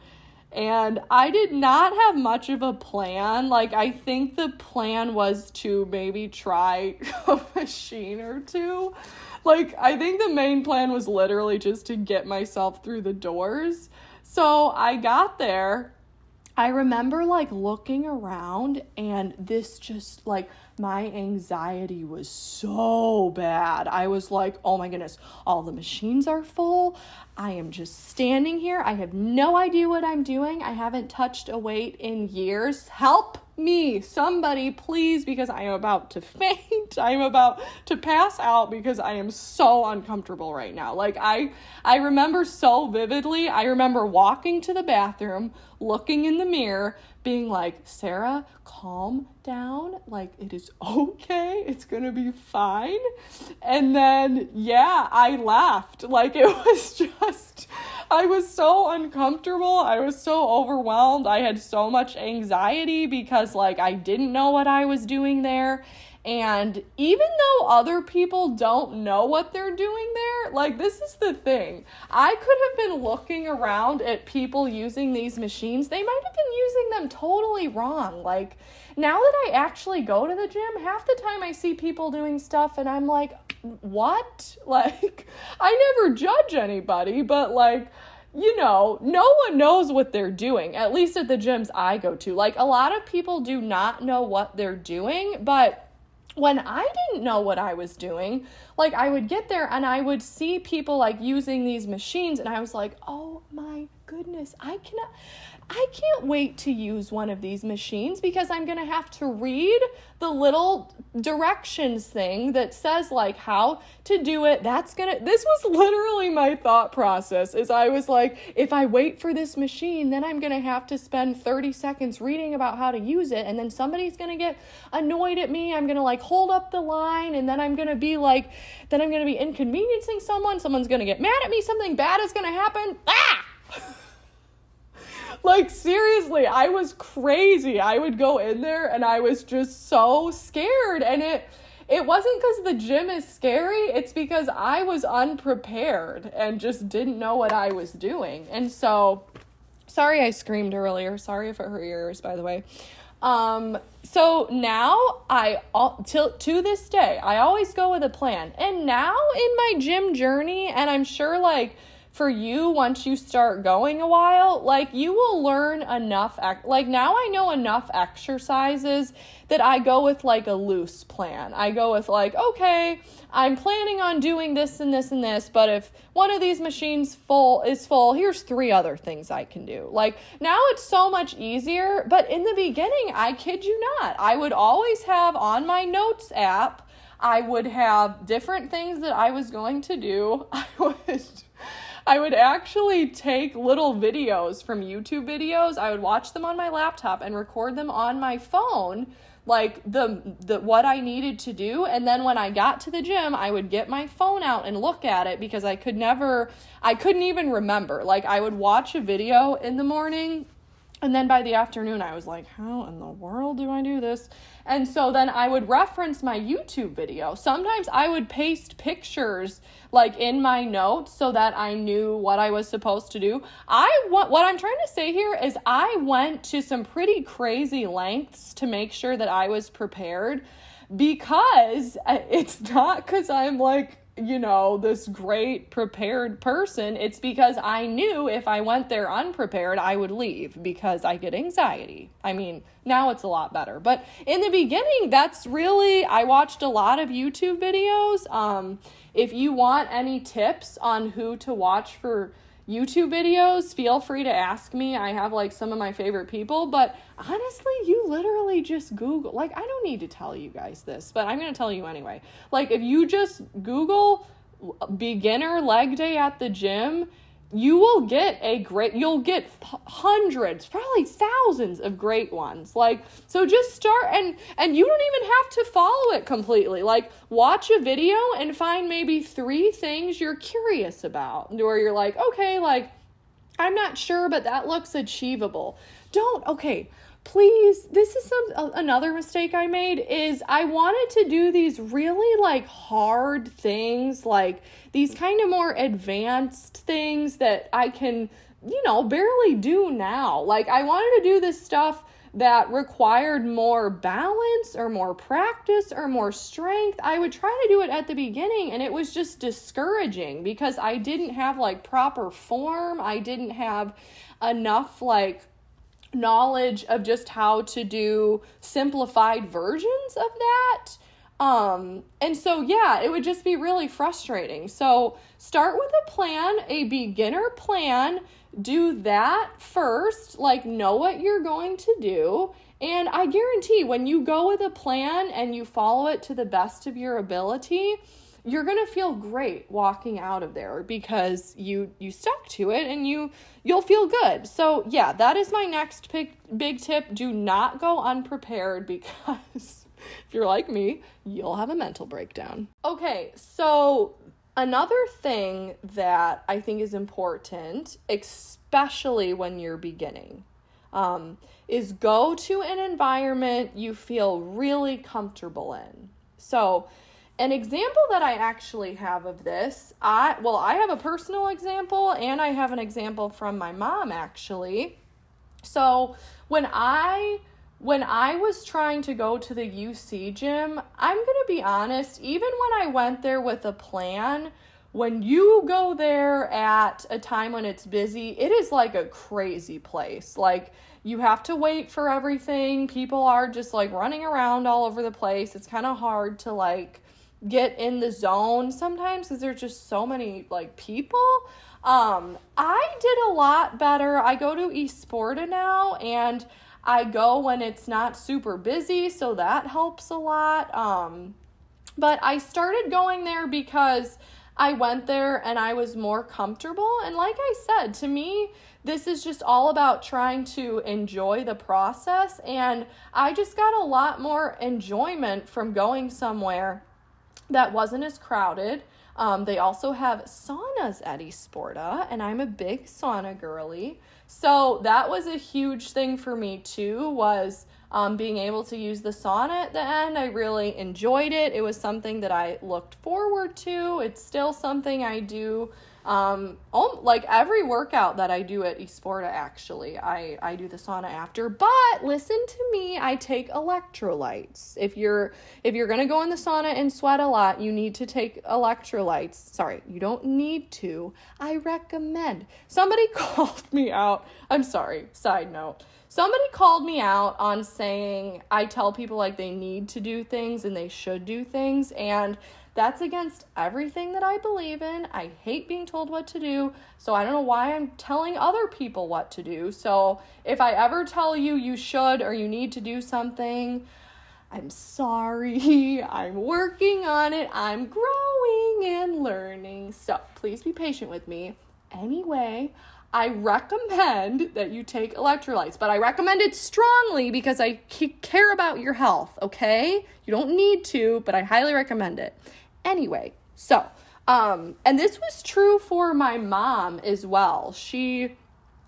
and I did not have much of a plan. Like, I think the plan was to maybe try a machine or two. Like, I think the main plan was literally just to get myself through the doors. So I got there. I remember like looking around and this just like my anxiety was so bad. I was like, oh my goodness, all the machines are full. I am just standing here. I have no idea what I'm doing. I haven't touched a weight in years. Help me, somebody, please, because I am about to faint. I am about to pass out because I am so uncomfortable right now. Like I I remember so vividly. I remember walking to the bathroom, looking in the mirror, being like, "Sarah, calm down. Like it is okay. It's going to be fine." And then yeah, I laughed. Like it was just I was so uncomfortable. I was so overwhelmed. I had so much anxiety because, like, I didn't know what I was doing there. And even though other people don't know what they're doing there, like, this is the thing. I could have been looking around at people using these machines. They might have been using them totally wrong. Like, now that I actually go to the gym, half the time I see people doing stuff and I'm like, what? Like, I never judge anybody, but like, you know, no one knows what they're doing, at least at the gyms I go to. Like, a lot of people do not know what they're doing, but when I didn't know what I was doing, like I would get there and I would see people like using these machines and I was like, "Oh my goodness, I cannot I can't wait to use one of these machines because I'm going to have to read the little directions thing that says like how to do it. That's going to This was literally my thought process. Is I was like, if I wait for this machine, then I'm going to have to spend 30 seconds reading about how to use it and then somebody's going to get annoyed at me. I'm going to like hold up the line and then I'm going to be like then I'm going to be inconveniencing someone. Someone's going to get mad at me. Something bad is going to happen. Ah! like seriously, I was crazy. I would go in there and I was just so scared and it it wasn't cuz the gym is scary, it's because I was unprepared and just didn't know what I was doing. And so sorry I screamed earlier. Sorry if it hurt ears by the way. Um so now I all till to this day I always go with a plan. And now in my gym journey and I'm sure like for you once you start going a while like you will learn enough like now i know enough exercises that i go with like a loose plan. I go with like okay i'm planning on doing this and this and this but if one of these machines full is full here's three other things i can do. Like now it's so much easier but in the beginning i kid you not i would always have on my notes app i would have different things that i was going to do. I would I would actually take little videos from YouTube videos. I would watch them on my laptop and record them on my phone like the the what I needed to do and then when I got to the gym I would get my phone out and look at it because I could never I couldn't even remember like I would watch a video in the morning and then by the afternoon, I was like, how in the world do I do this? And so then I would reference my YouTube video. Sometimes I would paste pictures like in my notes so that I knew what I was supposed to do. I what what I'm trying to say here is I went to some pretty crazy lengths to make sure that I was prepared because uh, it's not cuz I'm like you know, this great prepared person, it's because I knew if I went there unprepared, I would leave because I get anxiety. I mean, now it's a lot better. But in the beginning, that's really, I watched a lot of YouTube videos. Um, if you want any tips on who to watch for YouTube videos, feel free to ask me. I have like some of my favorite people, but honestly, you literally just Google. Like, I don't need to tell you guys this, but I'm going to tell you anyway. Like, if you just Google beginner leg day at the gym, you will get a great you'll get hundreds probably thousands of great ones. Like so just start and and you don't even have to follow it completely. Like watch a video and find maybe three things you're curious about where you're like okay like i'm not sure but that looks achievable. Don't okay please this is some uh, another mistake i made is i wanted to do these really like hard things like these kind of more advanced things that i can you know barely do now. Like i wanted to do this stuff that required more balance or more practice or more strength. I would try to do it at the beginning and it was just discouraging because i didn't have like proper form. I didn't have enough like knowledge of just how to do simplified versions of that. Um, and so, yeah, it would just be really frustrating. So, start with a plan, a beginner plan. Do that first, like, know what you're going to do. And I guarantee when you go with a plan and you follow it to the best of your ability, you're going to feel great walking out of there because you you stuck to it and you you'll feel good. So, yeah, that is my next big big tip. Do not go unprepared because if you're like me, you'll have a mental breakdown. Okay, so another thing that I think is important, especially when you're beginning, um, is go to an environment you feel really comfortable in. So, an example that I actually have of this, I well, I have a personal example and I have an example from my mom actually. So, when I when I was trying to go to the UC gym, I'm going to be honest, even when I went there with a plan, when you go there at a time when it's busy, it is like a crazy place. Like, you have to wait for everything. People are just like running around all over the place. It's kind of hard to like get in the zone sometimes because there's just so many like people. Um, I did a lot better. I go to Esporta now and I go when it's not super busy, so that helps a lot. Um, but I started going there because I went there and I was more comfortable. And like I said, to me, this is just all about trying to enjoy the process. And I just got a lot more enjoyment from going somewhere that wasn't as crowded. Um, they also have saunas at Esporta, and I'm a big sauna girly. So that was a huge thing for me too. Was um, being able to use the sauna at the end. I really enjoyed it. It was something that I looked forward to. It's still something I do um, like every workout that I do at Esporta, actually, I, I do the sauna after. But listen to me, I take electrolytes. If you're if you're gonna go in the sauna and sweat a lot, you need to take electrolytes. Sorry, you don't need to. I recommend. Somebody called me out. I'm sorry. Side note. Somebody called me out on saying I tell people like they need to do things and they should do things and that's against everything that I believe in. I hate being told what to do, so I don't know why I'm telling other people what to do. So if I ever tell you you should or you need to do something, I'm sorry. I'm working on it. I'm growing and learning. So please be patient with me. Anyway, I recommend that you take electrolytes, but I recommend it strongly because I care about your health, okay? You don't need to, but I highly recommend it. Anyway, so, um, and this was true for my mom as well. She,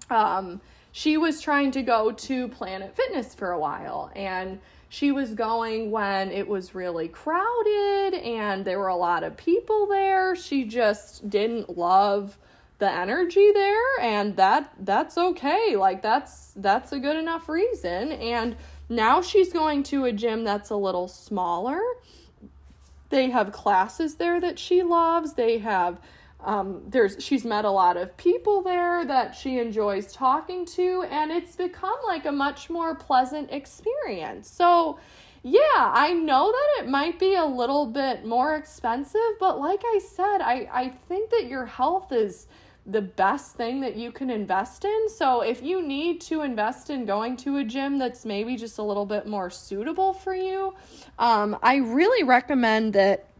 um, she was trying to go to Planet Fitness for a while and she was going when it was really crowded and there were a lot of people there. She just didn't love the energy there and that that's okay. Like that's that's a good enough reason and now she's going to a gym that's a little smaller. They have classes there that she loves. They have um, there's she's met a lot of people there that she enjoys talking to and it's become like a much more pleasant experience so yeah i know that it might be a little bit more expensive but like i said i, I think that your health is the best thing that you can invest in so if you need to invest in going to a gym that's maybe just a little bit more suitable for you um, i really recommend that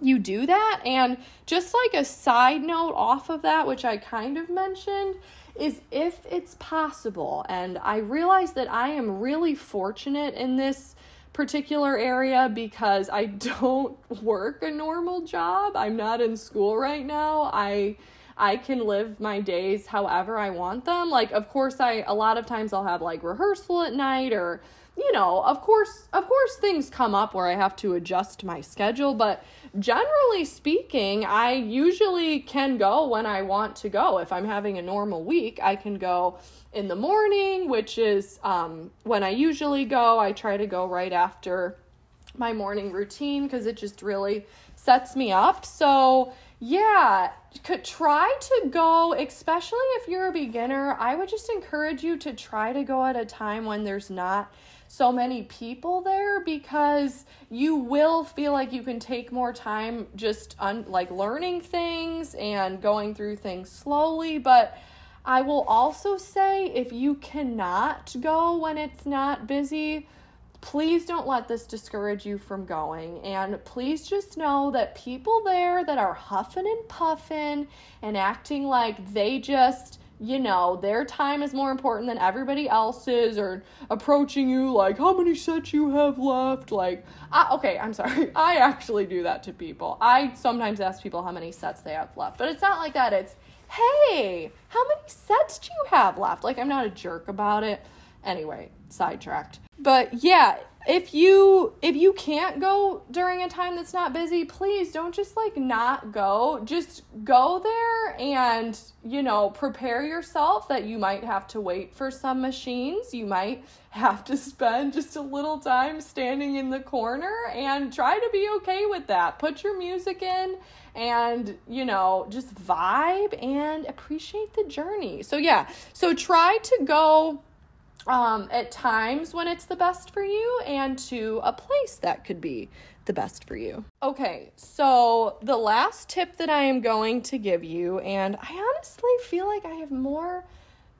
you do that. And just like a side note off of that, which I kind of mentioned, is if it's possible, and I realize that I am really fortunate in this particular area because I don't work a normal job. I'm not in school right now. I I can live my days however I want them. Like of course I a lot of times I'll have like rehearsal at night or you know, of course, of course things come up where I have to adjust my schedule, but generally speaking, I usually can go when I want to go. If I'm having a normal week, I can go in the morning, which is um, when I usually go. I try to go right after my morning routine because it just really sets me up. So, yeah, could try to go, especially if you're a beginner. I would just encourage you to try to go at a time when there's not so many people there because you will feel like you can take more time just on like learning things and going through things slowly but I will also say if you cannot go when it's not busy please don't let this discourage you from going. And please just know that people there that are huffing and puffing and acting like they just you know, their time is more important than everybody else's or approaching you like, how many sets you have left? Like, I, okay, I'm sorry. I actually do that to people. I sometimes ask people how many sets they have left, but it's not like that. It's, hey, how many sets do you have left? Like, I'm not a jerk about it. Anyway, sidetracked. But yeah, if you if you can't go during a time that's not busy please don't just like not go. Just go there and you know prepare yourself that you might have to wait for some machines. You might have to spend just a little time standing in the corner and try to be okay with that. Put your music in and you know just vibe and appreciate the journey. So yeah. So try to go um, at times when it's the best for you and to a place that could be the best for you. Okay, so the last tip that I am going to give you, and I honestly feel like I have more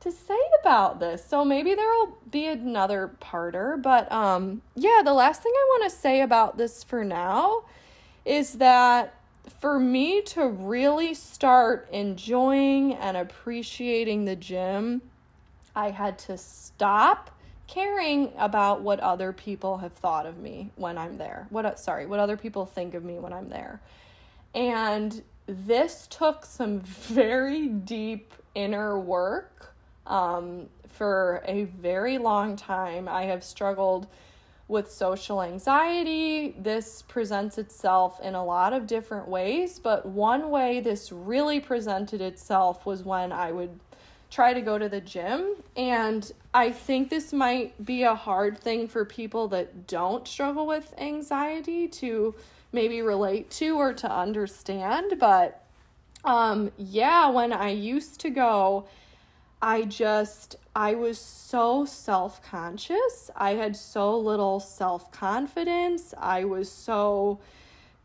to say about this. So maybe there'll be another parter, but um yeah, the last thing I want to say about this for now is that for me to really start enjoying and appreciating the gym, I had to stop caring about what other people have thought of me when I'm there. What sorry, what other people think of me when I'm there. And this took some very deep inner work um, for a very long time. I have struggled with social anxiety. This presents itself in a lot of different ways, but one way this really presented itself was when I would try to go to the gym. And I think this might be a hard thing for people that don't struggle with anxiety to maybe relate to or to understand. But um, yeah, when I used to go, I just, I was so self conscious. I had so little self confidence. I was so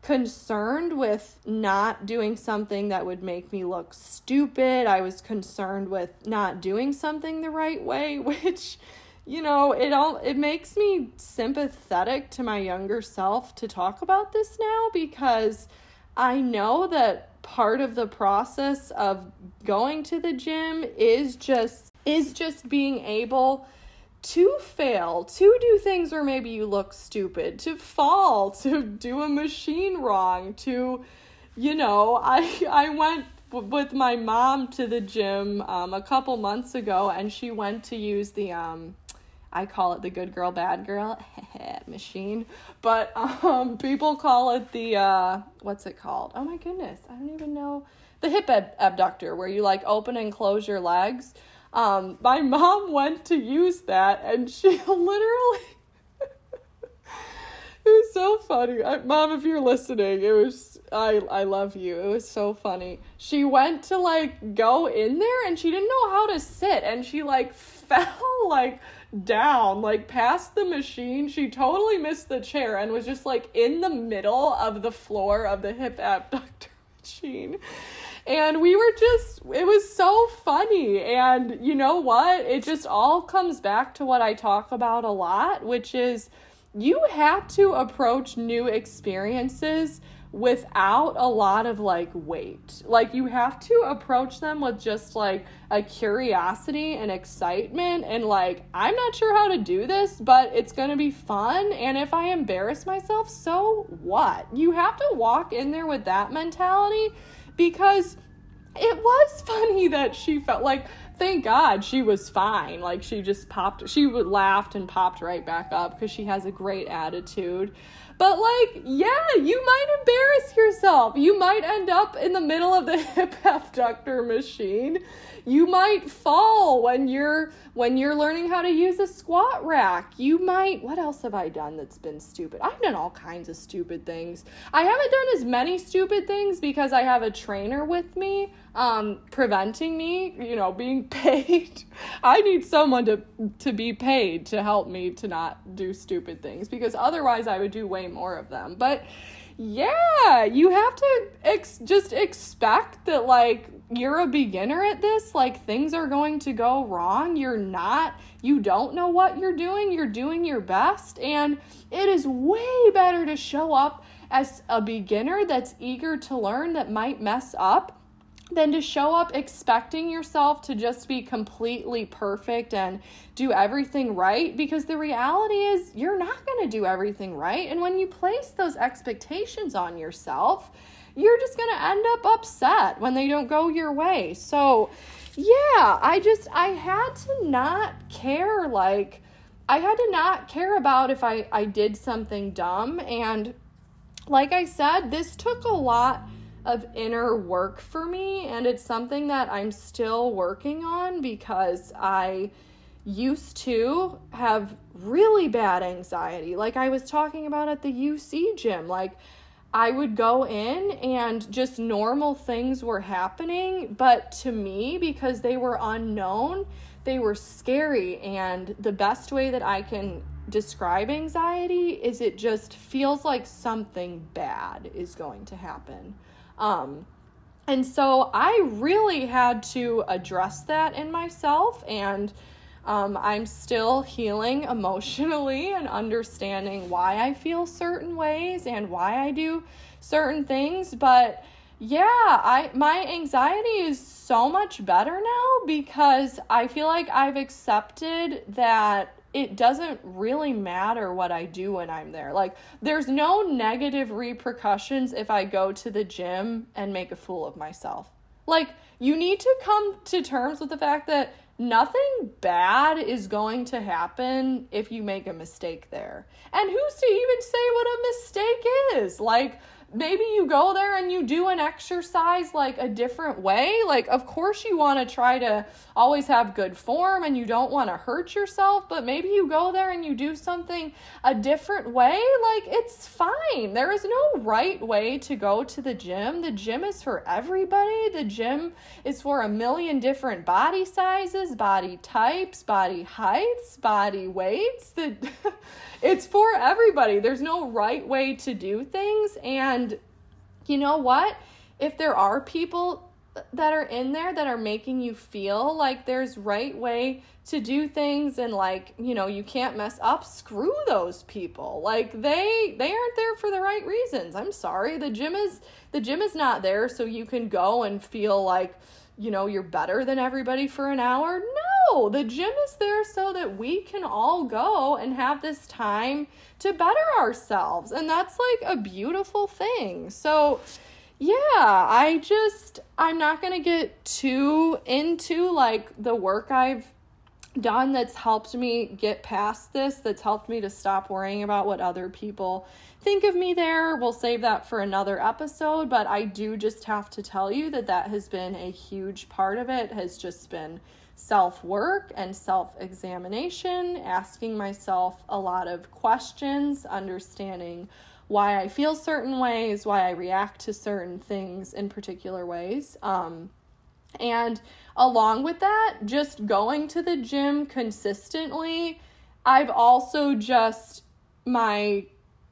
concerned with not doing something that would make me look stupid. I was concerned with not doing something the right way, which you know, it all it makes me sympathetic to my younger self to talk about this now because I know that part of the process of going to the gym is just is just being able to fail, to do things where maybe you look stupid, to fall, to do a machine wrong, to you know, I I went with my mom to the gym um, a couple months ago and she went to use the um I call it the good girl bad girl machine, but um people call it the uh what's it called? Oh my goodness, I don't even know. The hip ab- abductor where you like open and close your legs. Um my mom went to use that and she literally it was so funny. I, Mom, if you're listening, it was I I love you. It was so funny. She went to like go in there and she didn't know how to sit and she like fell like down like past the machine. She totally missed the chair and was just like in the middle of the floor of the hip abductor machine. And we were just, it was so funny. And you know what? It just all comes back to what I talk about a lot, which is you have to approach new experiences without a lot of like weight. Like you have to approach them with just like a curiosity and excitement and like I'm not sure how to do this, but it's going to be fun and if I embarrass myself, so what? You have to walk in there with that mentality because it was funny that she felt like thank God she was fine. Like she just popped, she laughed and popped right back up because she has a great attitude. But like, yeah, you might embarrass yourself. You might end up in the middle of the hip abductor machine you might fall when you're when you're learning how to use a squat rack. You might what else have I done that's been stupid? I've done all kinds of stupid things. I haven't done as many stupid things because I have a trainer with me um preventing me, you know, being paid. I need someone to to be paid to help me to not do stupid things because otherwise I would do way more of them. But yeah, you have to ex- just expect that like you're a beginner at this, like things are going to go wrong. You're not, you don't know what you're doing. You're doing your best. And it is way better to show up as a beginner that's eager to learn that might mess up than to show up expecting yourself to just be completely perfect and do everything right because the reality is you're not going to do everything right. And when you place those expectations on yourself, you're just going to end up upset when they don't go your way. So, yeah, I just, I had to not care. Like, I had to not care about if I, I did something dumb. And like I said, this took a lot of inner work for me. And it's something that I'm still working on because I used to have really bad anxiety. Like I was talking about at the UC gym. Like, I would go in and just normal things were happening, but to me, because they were unknown, they were scary. And the best way that I can describe anxiety is it just feels like something bad is going to happen. Um, and so I really had to address that in myself and um, I'm still healing emotionally and understanding why I feel certain ways and why I do certain things. But yeah, I my anxiety is so much better now because I feel like I've accepted that it doesn't really matter what I do when I'm there. Like, there's no negative repercussions if I go to the gym and make a fool of myself. Like, you need to come to terms with the fact that nothing bad is going to happen if you make a mistake there. And who's to even say what a mistake is? Like, maybe you go there and you do an exercise like a different way. Like, of course, you want to try to always have good form and you don't want to hurt yourself, but maybe you go there and you do something a different way. Like, it's fine. There is no right way to go to the gym. The gym is for everybody, the gym is for a million different body sizes, body types, body heights, body weights. The it's for everybody. There's no right way to do things. And you know what? If there are people that are in there that are making you feel like there's right way to do things and like you know you can't mess up screw those people. Like they they aren't there for the right reasons. I'm sorry. The gym is the gym is not there so you can go and feel like you know you're better than everybody for an hour? No! The gym is there so that we can all go and have this time to better ourselves and that's like a beautiful thing. So yeah, I just I'm not going to get too into like the work I've done that's helped me get past this, that's helped me to stop worrying about what other people think of me there. We'll save that for another episode, but I do just have to tell you that that has been a huge part of it has just been self work and self examination, asking myself a lot of questions, understanding why I feel certain ways, why I react to certain things in particular ways. Um, and along with that, just going to the gym consistently, I've also just my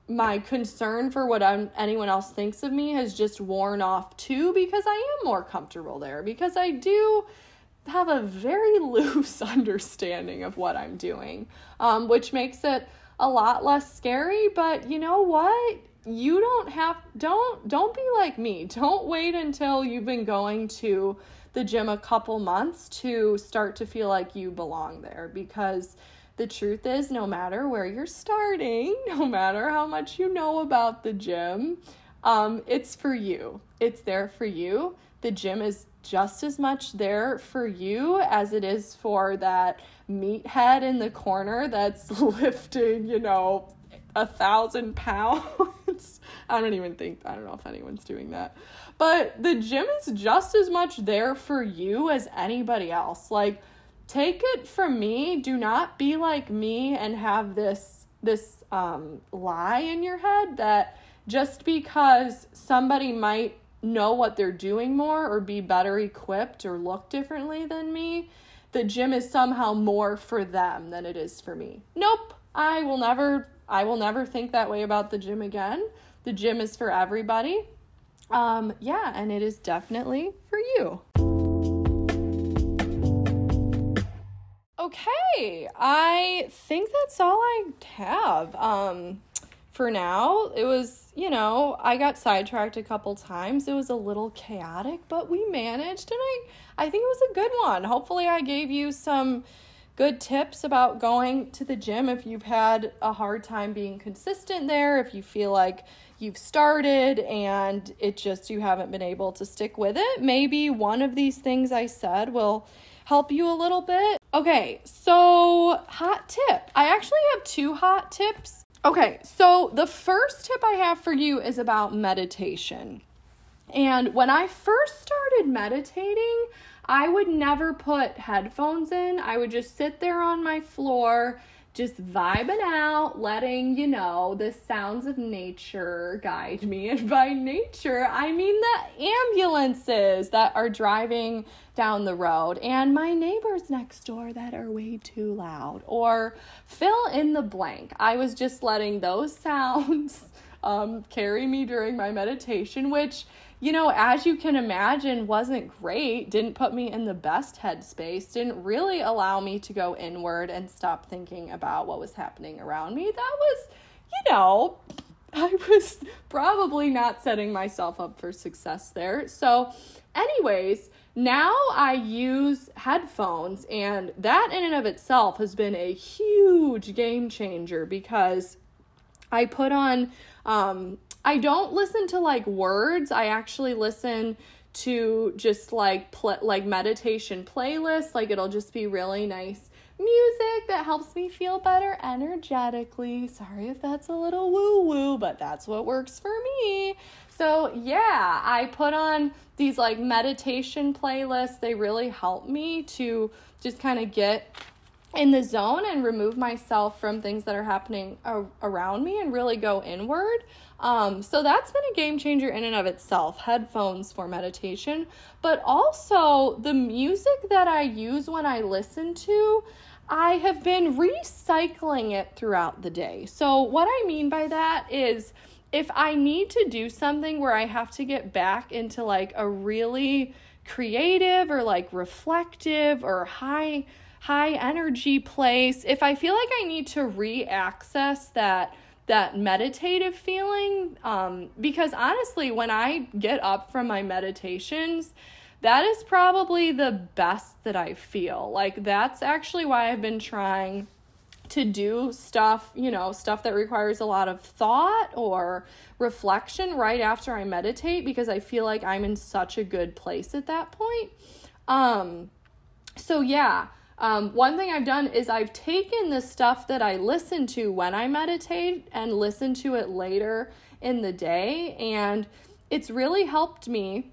my concern for what I'm, anyone else thinks of me has just worn off too because I am more comfortable there because I do have a very loose understanding of what I'm doing, um, which makes it a lot less scary, but you know what? You don't have don't don't be like me. Don't wait until you've been going to the gym a couple months to start to feel like you belong there because the truth is no matter where you're starting, no matter how much you know about the gym, um, it's for you. It's there for you. The gym is just as much there for you as it is for that meathead in the corner that's lifting, you know, a thousand pounds. I don't even think, I don't know if anyone's doing that. But the gym is just as much there for you as anybody else. Like, take it from me. Do not be like me and have this, this um, lie in your head that just because somebody might know what they're doing more or be better equipped or look differently than me the gym is somehow more for them than it is for me. Nope. I will never I will never think that way about the gym again. The gym is for everybody. Um yeah, and it is definitely for you. Okay, I think that's all I have. Um for now. It was, you know, I got sidetracked a couple times. It was a little chaotic, but we managed and I I think it was a good one. Hopefully I gave you some good tips about going to the gym if you've had a hard time being consistent there, if you feel like you've started and it just you haven't been able to stick with it. Maybe one of these things I said will help you a little bit. Okay, so hot tip. I actually have two hot tips Okay, so the first tip I have for you is about meditation. And when I first started meditating, I would never put headphones in. I would just sit there on my floor just vibing out, letting, you know, the sounds of nature guide me. And by nature, I mean the ambulances that are driving down the road and my neighbors next door that are way too loud, or fill in the blank. I was just letting those sounds um, carry me during my meditation, which you know, as you can imagine, wasn't great, didn't put me in the best headspace, didn't really allow me to go inward and stop thinking about what was happening around me. That was, you know, I was probably not setting myself up for success there. So, anyways, now I use headphones, and that in and of itself has been a huge game changer because I put on um, I don't listen to like words. I actually listen to just like pl- like meditation playlists. Like it'll just be really nice music that helps me feel better energetically. Sorry if that's a little woo woo, but that's what works for me. So, yeah, I put on these like meditation playlists. They really help me to just kind of get in the zone and remove myself from things that are happening around me and really go inward. Um, so that's been a game changer in and of itself headphones for meditation, but also the music that I use when I listen to. I have been recycling it throughout the day. So, what I mean by that is if I need to do something where I have to get back into like a really creative or like reflective or high high energy place, if I feel like I need to re-access that that meditative feeling um, because honestly when i get up from my meditations that is probably the best that i feel. Like that's actually why i've been trying to do stuff you know stuff that requires a lot of thought or reflection right after i meditate because i feel like i'm in such a good place at that point. Um so yeah um, one thing I've done is I've taken the stuff that I listen to when I meditate and listen to it later in the day, and it's really helped me.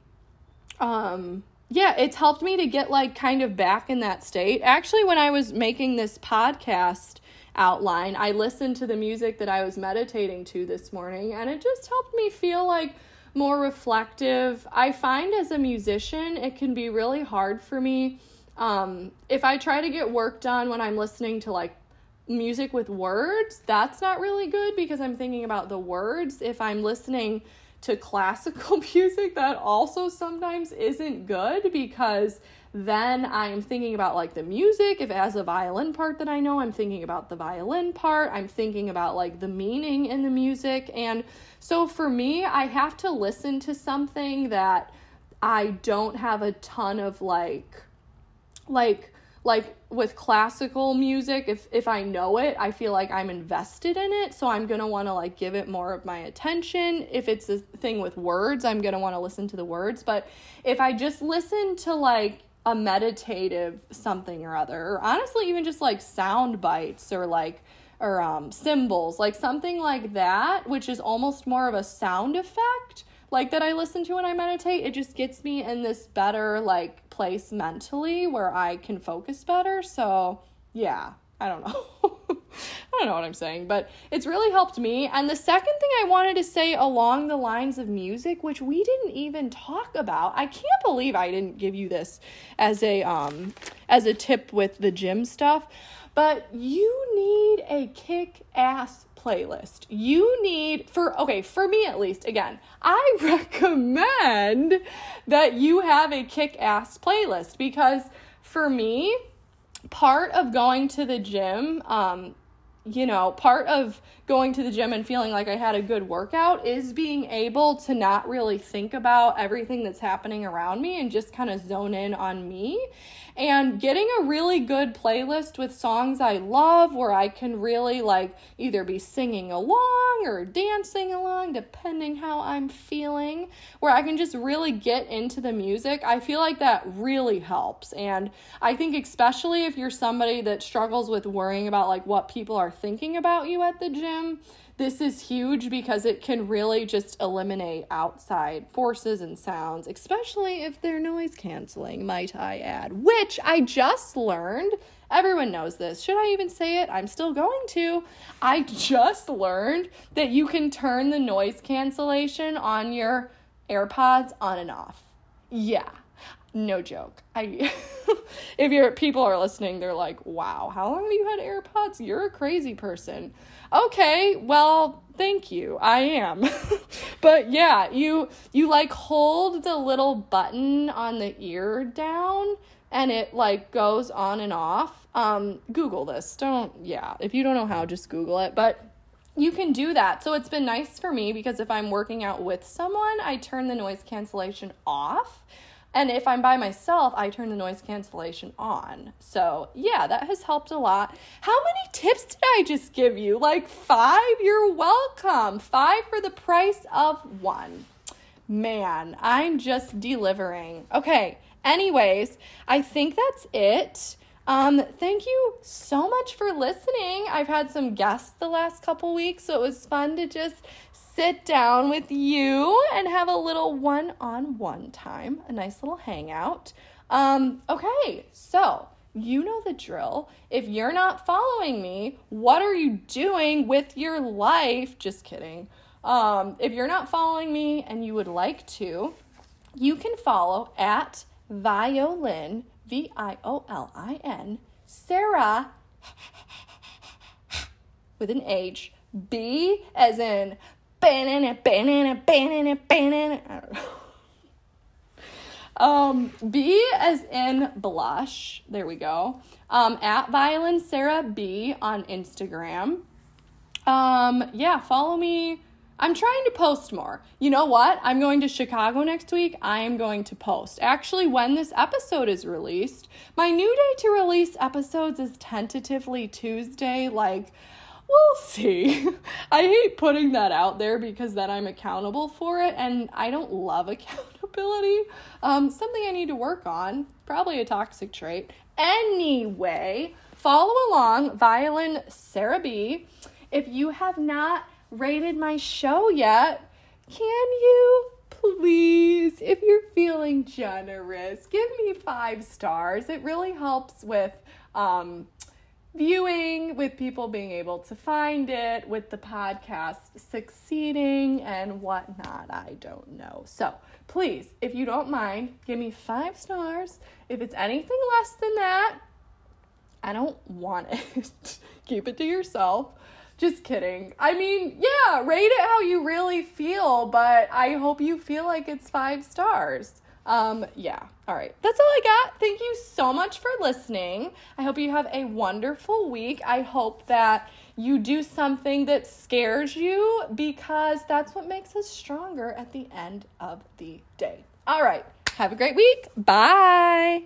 Um, yeah, it's helped me to get like kind of back in that state. Actually, when I was making this podcast outline, I listened to the music that I was meditating to this morning, and it just helped me feel like more reflective. I find as a musician, it can be really hard for me um, if I try to get work done when I'm listening to like music with words, that's not really good because I'm thinking about the words. If I'm listening to classical music, that also sometimes isn't good because then I'm thinking about like the music. If it has a violin part that I know, I'm thinking about the violin part. I'm thinking about like the meaning in the music. And so for me, I have to listen to something that I don't have a ton of like like like with classical music if if i know it i feel like i'm invested in it so i'm gonna want to like give it more of my attention. If it's a thing with words i'm gonna want to listen to the words but if i just listen to like a meditative something or other or honestly even just like sound bites or like or um cymbals like something like that which is almost more of a sound effect like that I listen to when I meditate, it just gets me in this better like place mentally where I can focus better. So, yeah, I don't know. I don't know what I'm saying, but it's really helped me. And the second thing I wanted to say along the lines of music, which we didn't even talk about. I can't believe I didn't give you this as a um as a tip with the gym stuff, but you need a kick ass playlist. You need, for, okay, for me at least, again, I recommend that you have a kick ass playlist because for me, part of going to the gym, um, you know, part of going to the gym and feeling like I had a good workout is being able to not really think about everything that's happening around me and just kind of zone in on me. And getting a really good playlist with songs I love where I can really like either be singing along or dancing along, depending how I'm feeling, where I can just really get into the music, I feel like that really helps. And I think, especially if you're somebody that struggles with worrying about like what people are thinking about you at the gym this is huge because it can really just eliminate outside forces and sounds, especially if they're noise canceling, might I add, which I just learned. Everyone knows this. Should I even say it? I'm still going to. I just learned that you can turn the noise cancellation on your AirPods on and off. Yeah. No joke. I if your people are listening, they're like, "Wow, how long have you had AirPods? You're a crazy person." Okay, well, thank you. I am. but yeah, you you like hold the little button on the ear down and it like goes on and off. Um Google this. Don't yeah, if you don't know how, just Google it. But you can do that. So it's been nice for me because if I'm working out with someone, I turn the noise cancellation off and if I'm by myself, I turn the noise cancellation on. So, yeah, that has helped a lot. How many tips did I just give you? Like five? You're welcome. Five for the price of one. Man, I'm just delivering. Okay, anyways, I think that's it. Um, thank you so much for listening. I've had some guests the last couple weeks, so it was fun to just sit down with you and have a little one on one time, a nice little hangout. Um, okay, so you know the drill. If you're not following me, what are you doing with your life? Just kidding. Um, if you're not following me and you would like to, you can follow at Violin, V I O L I N, Sarah with an H, B as in banana, banana, banana, banana. I don't know. Um, B as in blush. There we go. Um, at Violin Sarah B on Instagram. Um, yeah, follow me. I'm trying to post more. You know what? I'm going to Chicago next week. I am going to post. Actually, when this episode is released, my new day to release episodes is tentatively Tuesday. Like, we'll see. I hate putting that out there because then I'm accountable for it, and I don't love accountability. Um, something I need to work on, probably a toxic trait. Anyway, follow along, Violin Sarah B. If you have not rated my show yet, can you please, if you're feeling generous, give me five stars? It really helps with um, viewing, with people being able to find it, with the podcast succeeding and whatnot. I don't know. So please, if you don't mind, give me five stars. If it's anything less than that, I don't want it. Keep it to yourself. Just kidding. I mean, yeah, rate it how you really feel, but I hope you feel like it's five stars. Um, yeah. All right. That's all I got. Thank you so much for listening. I hope you have a wonderful week. I hope that you do something that scares you because that's what makes us stronger at the end of the day. All right. Have a great week. Bye.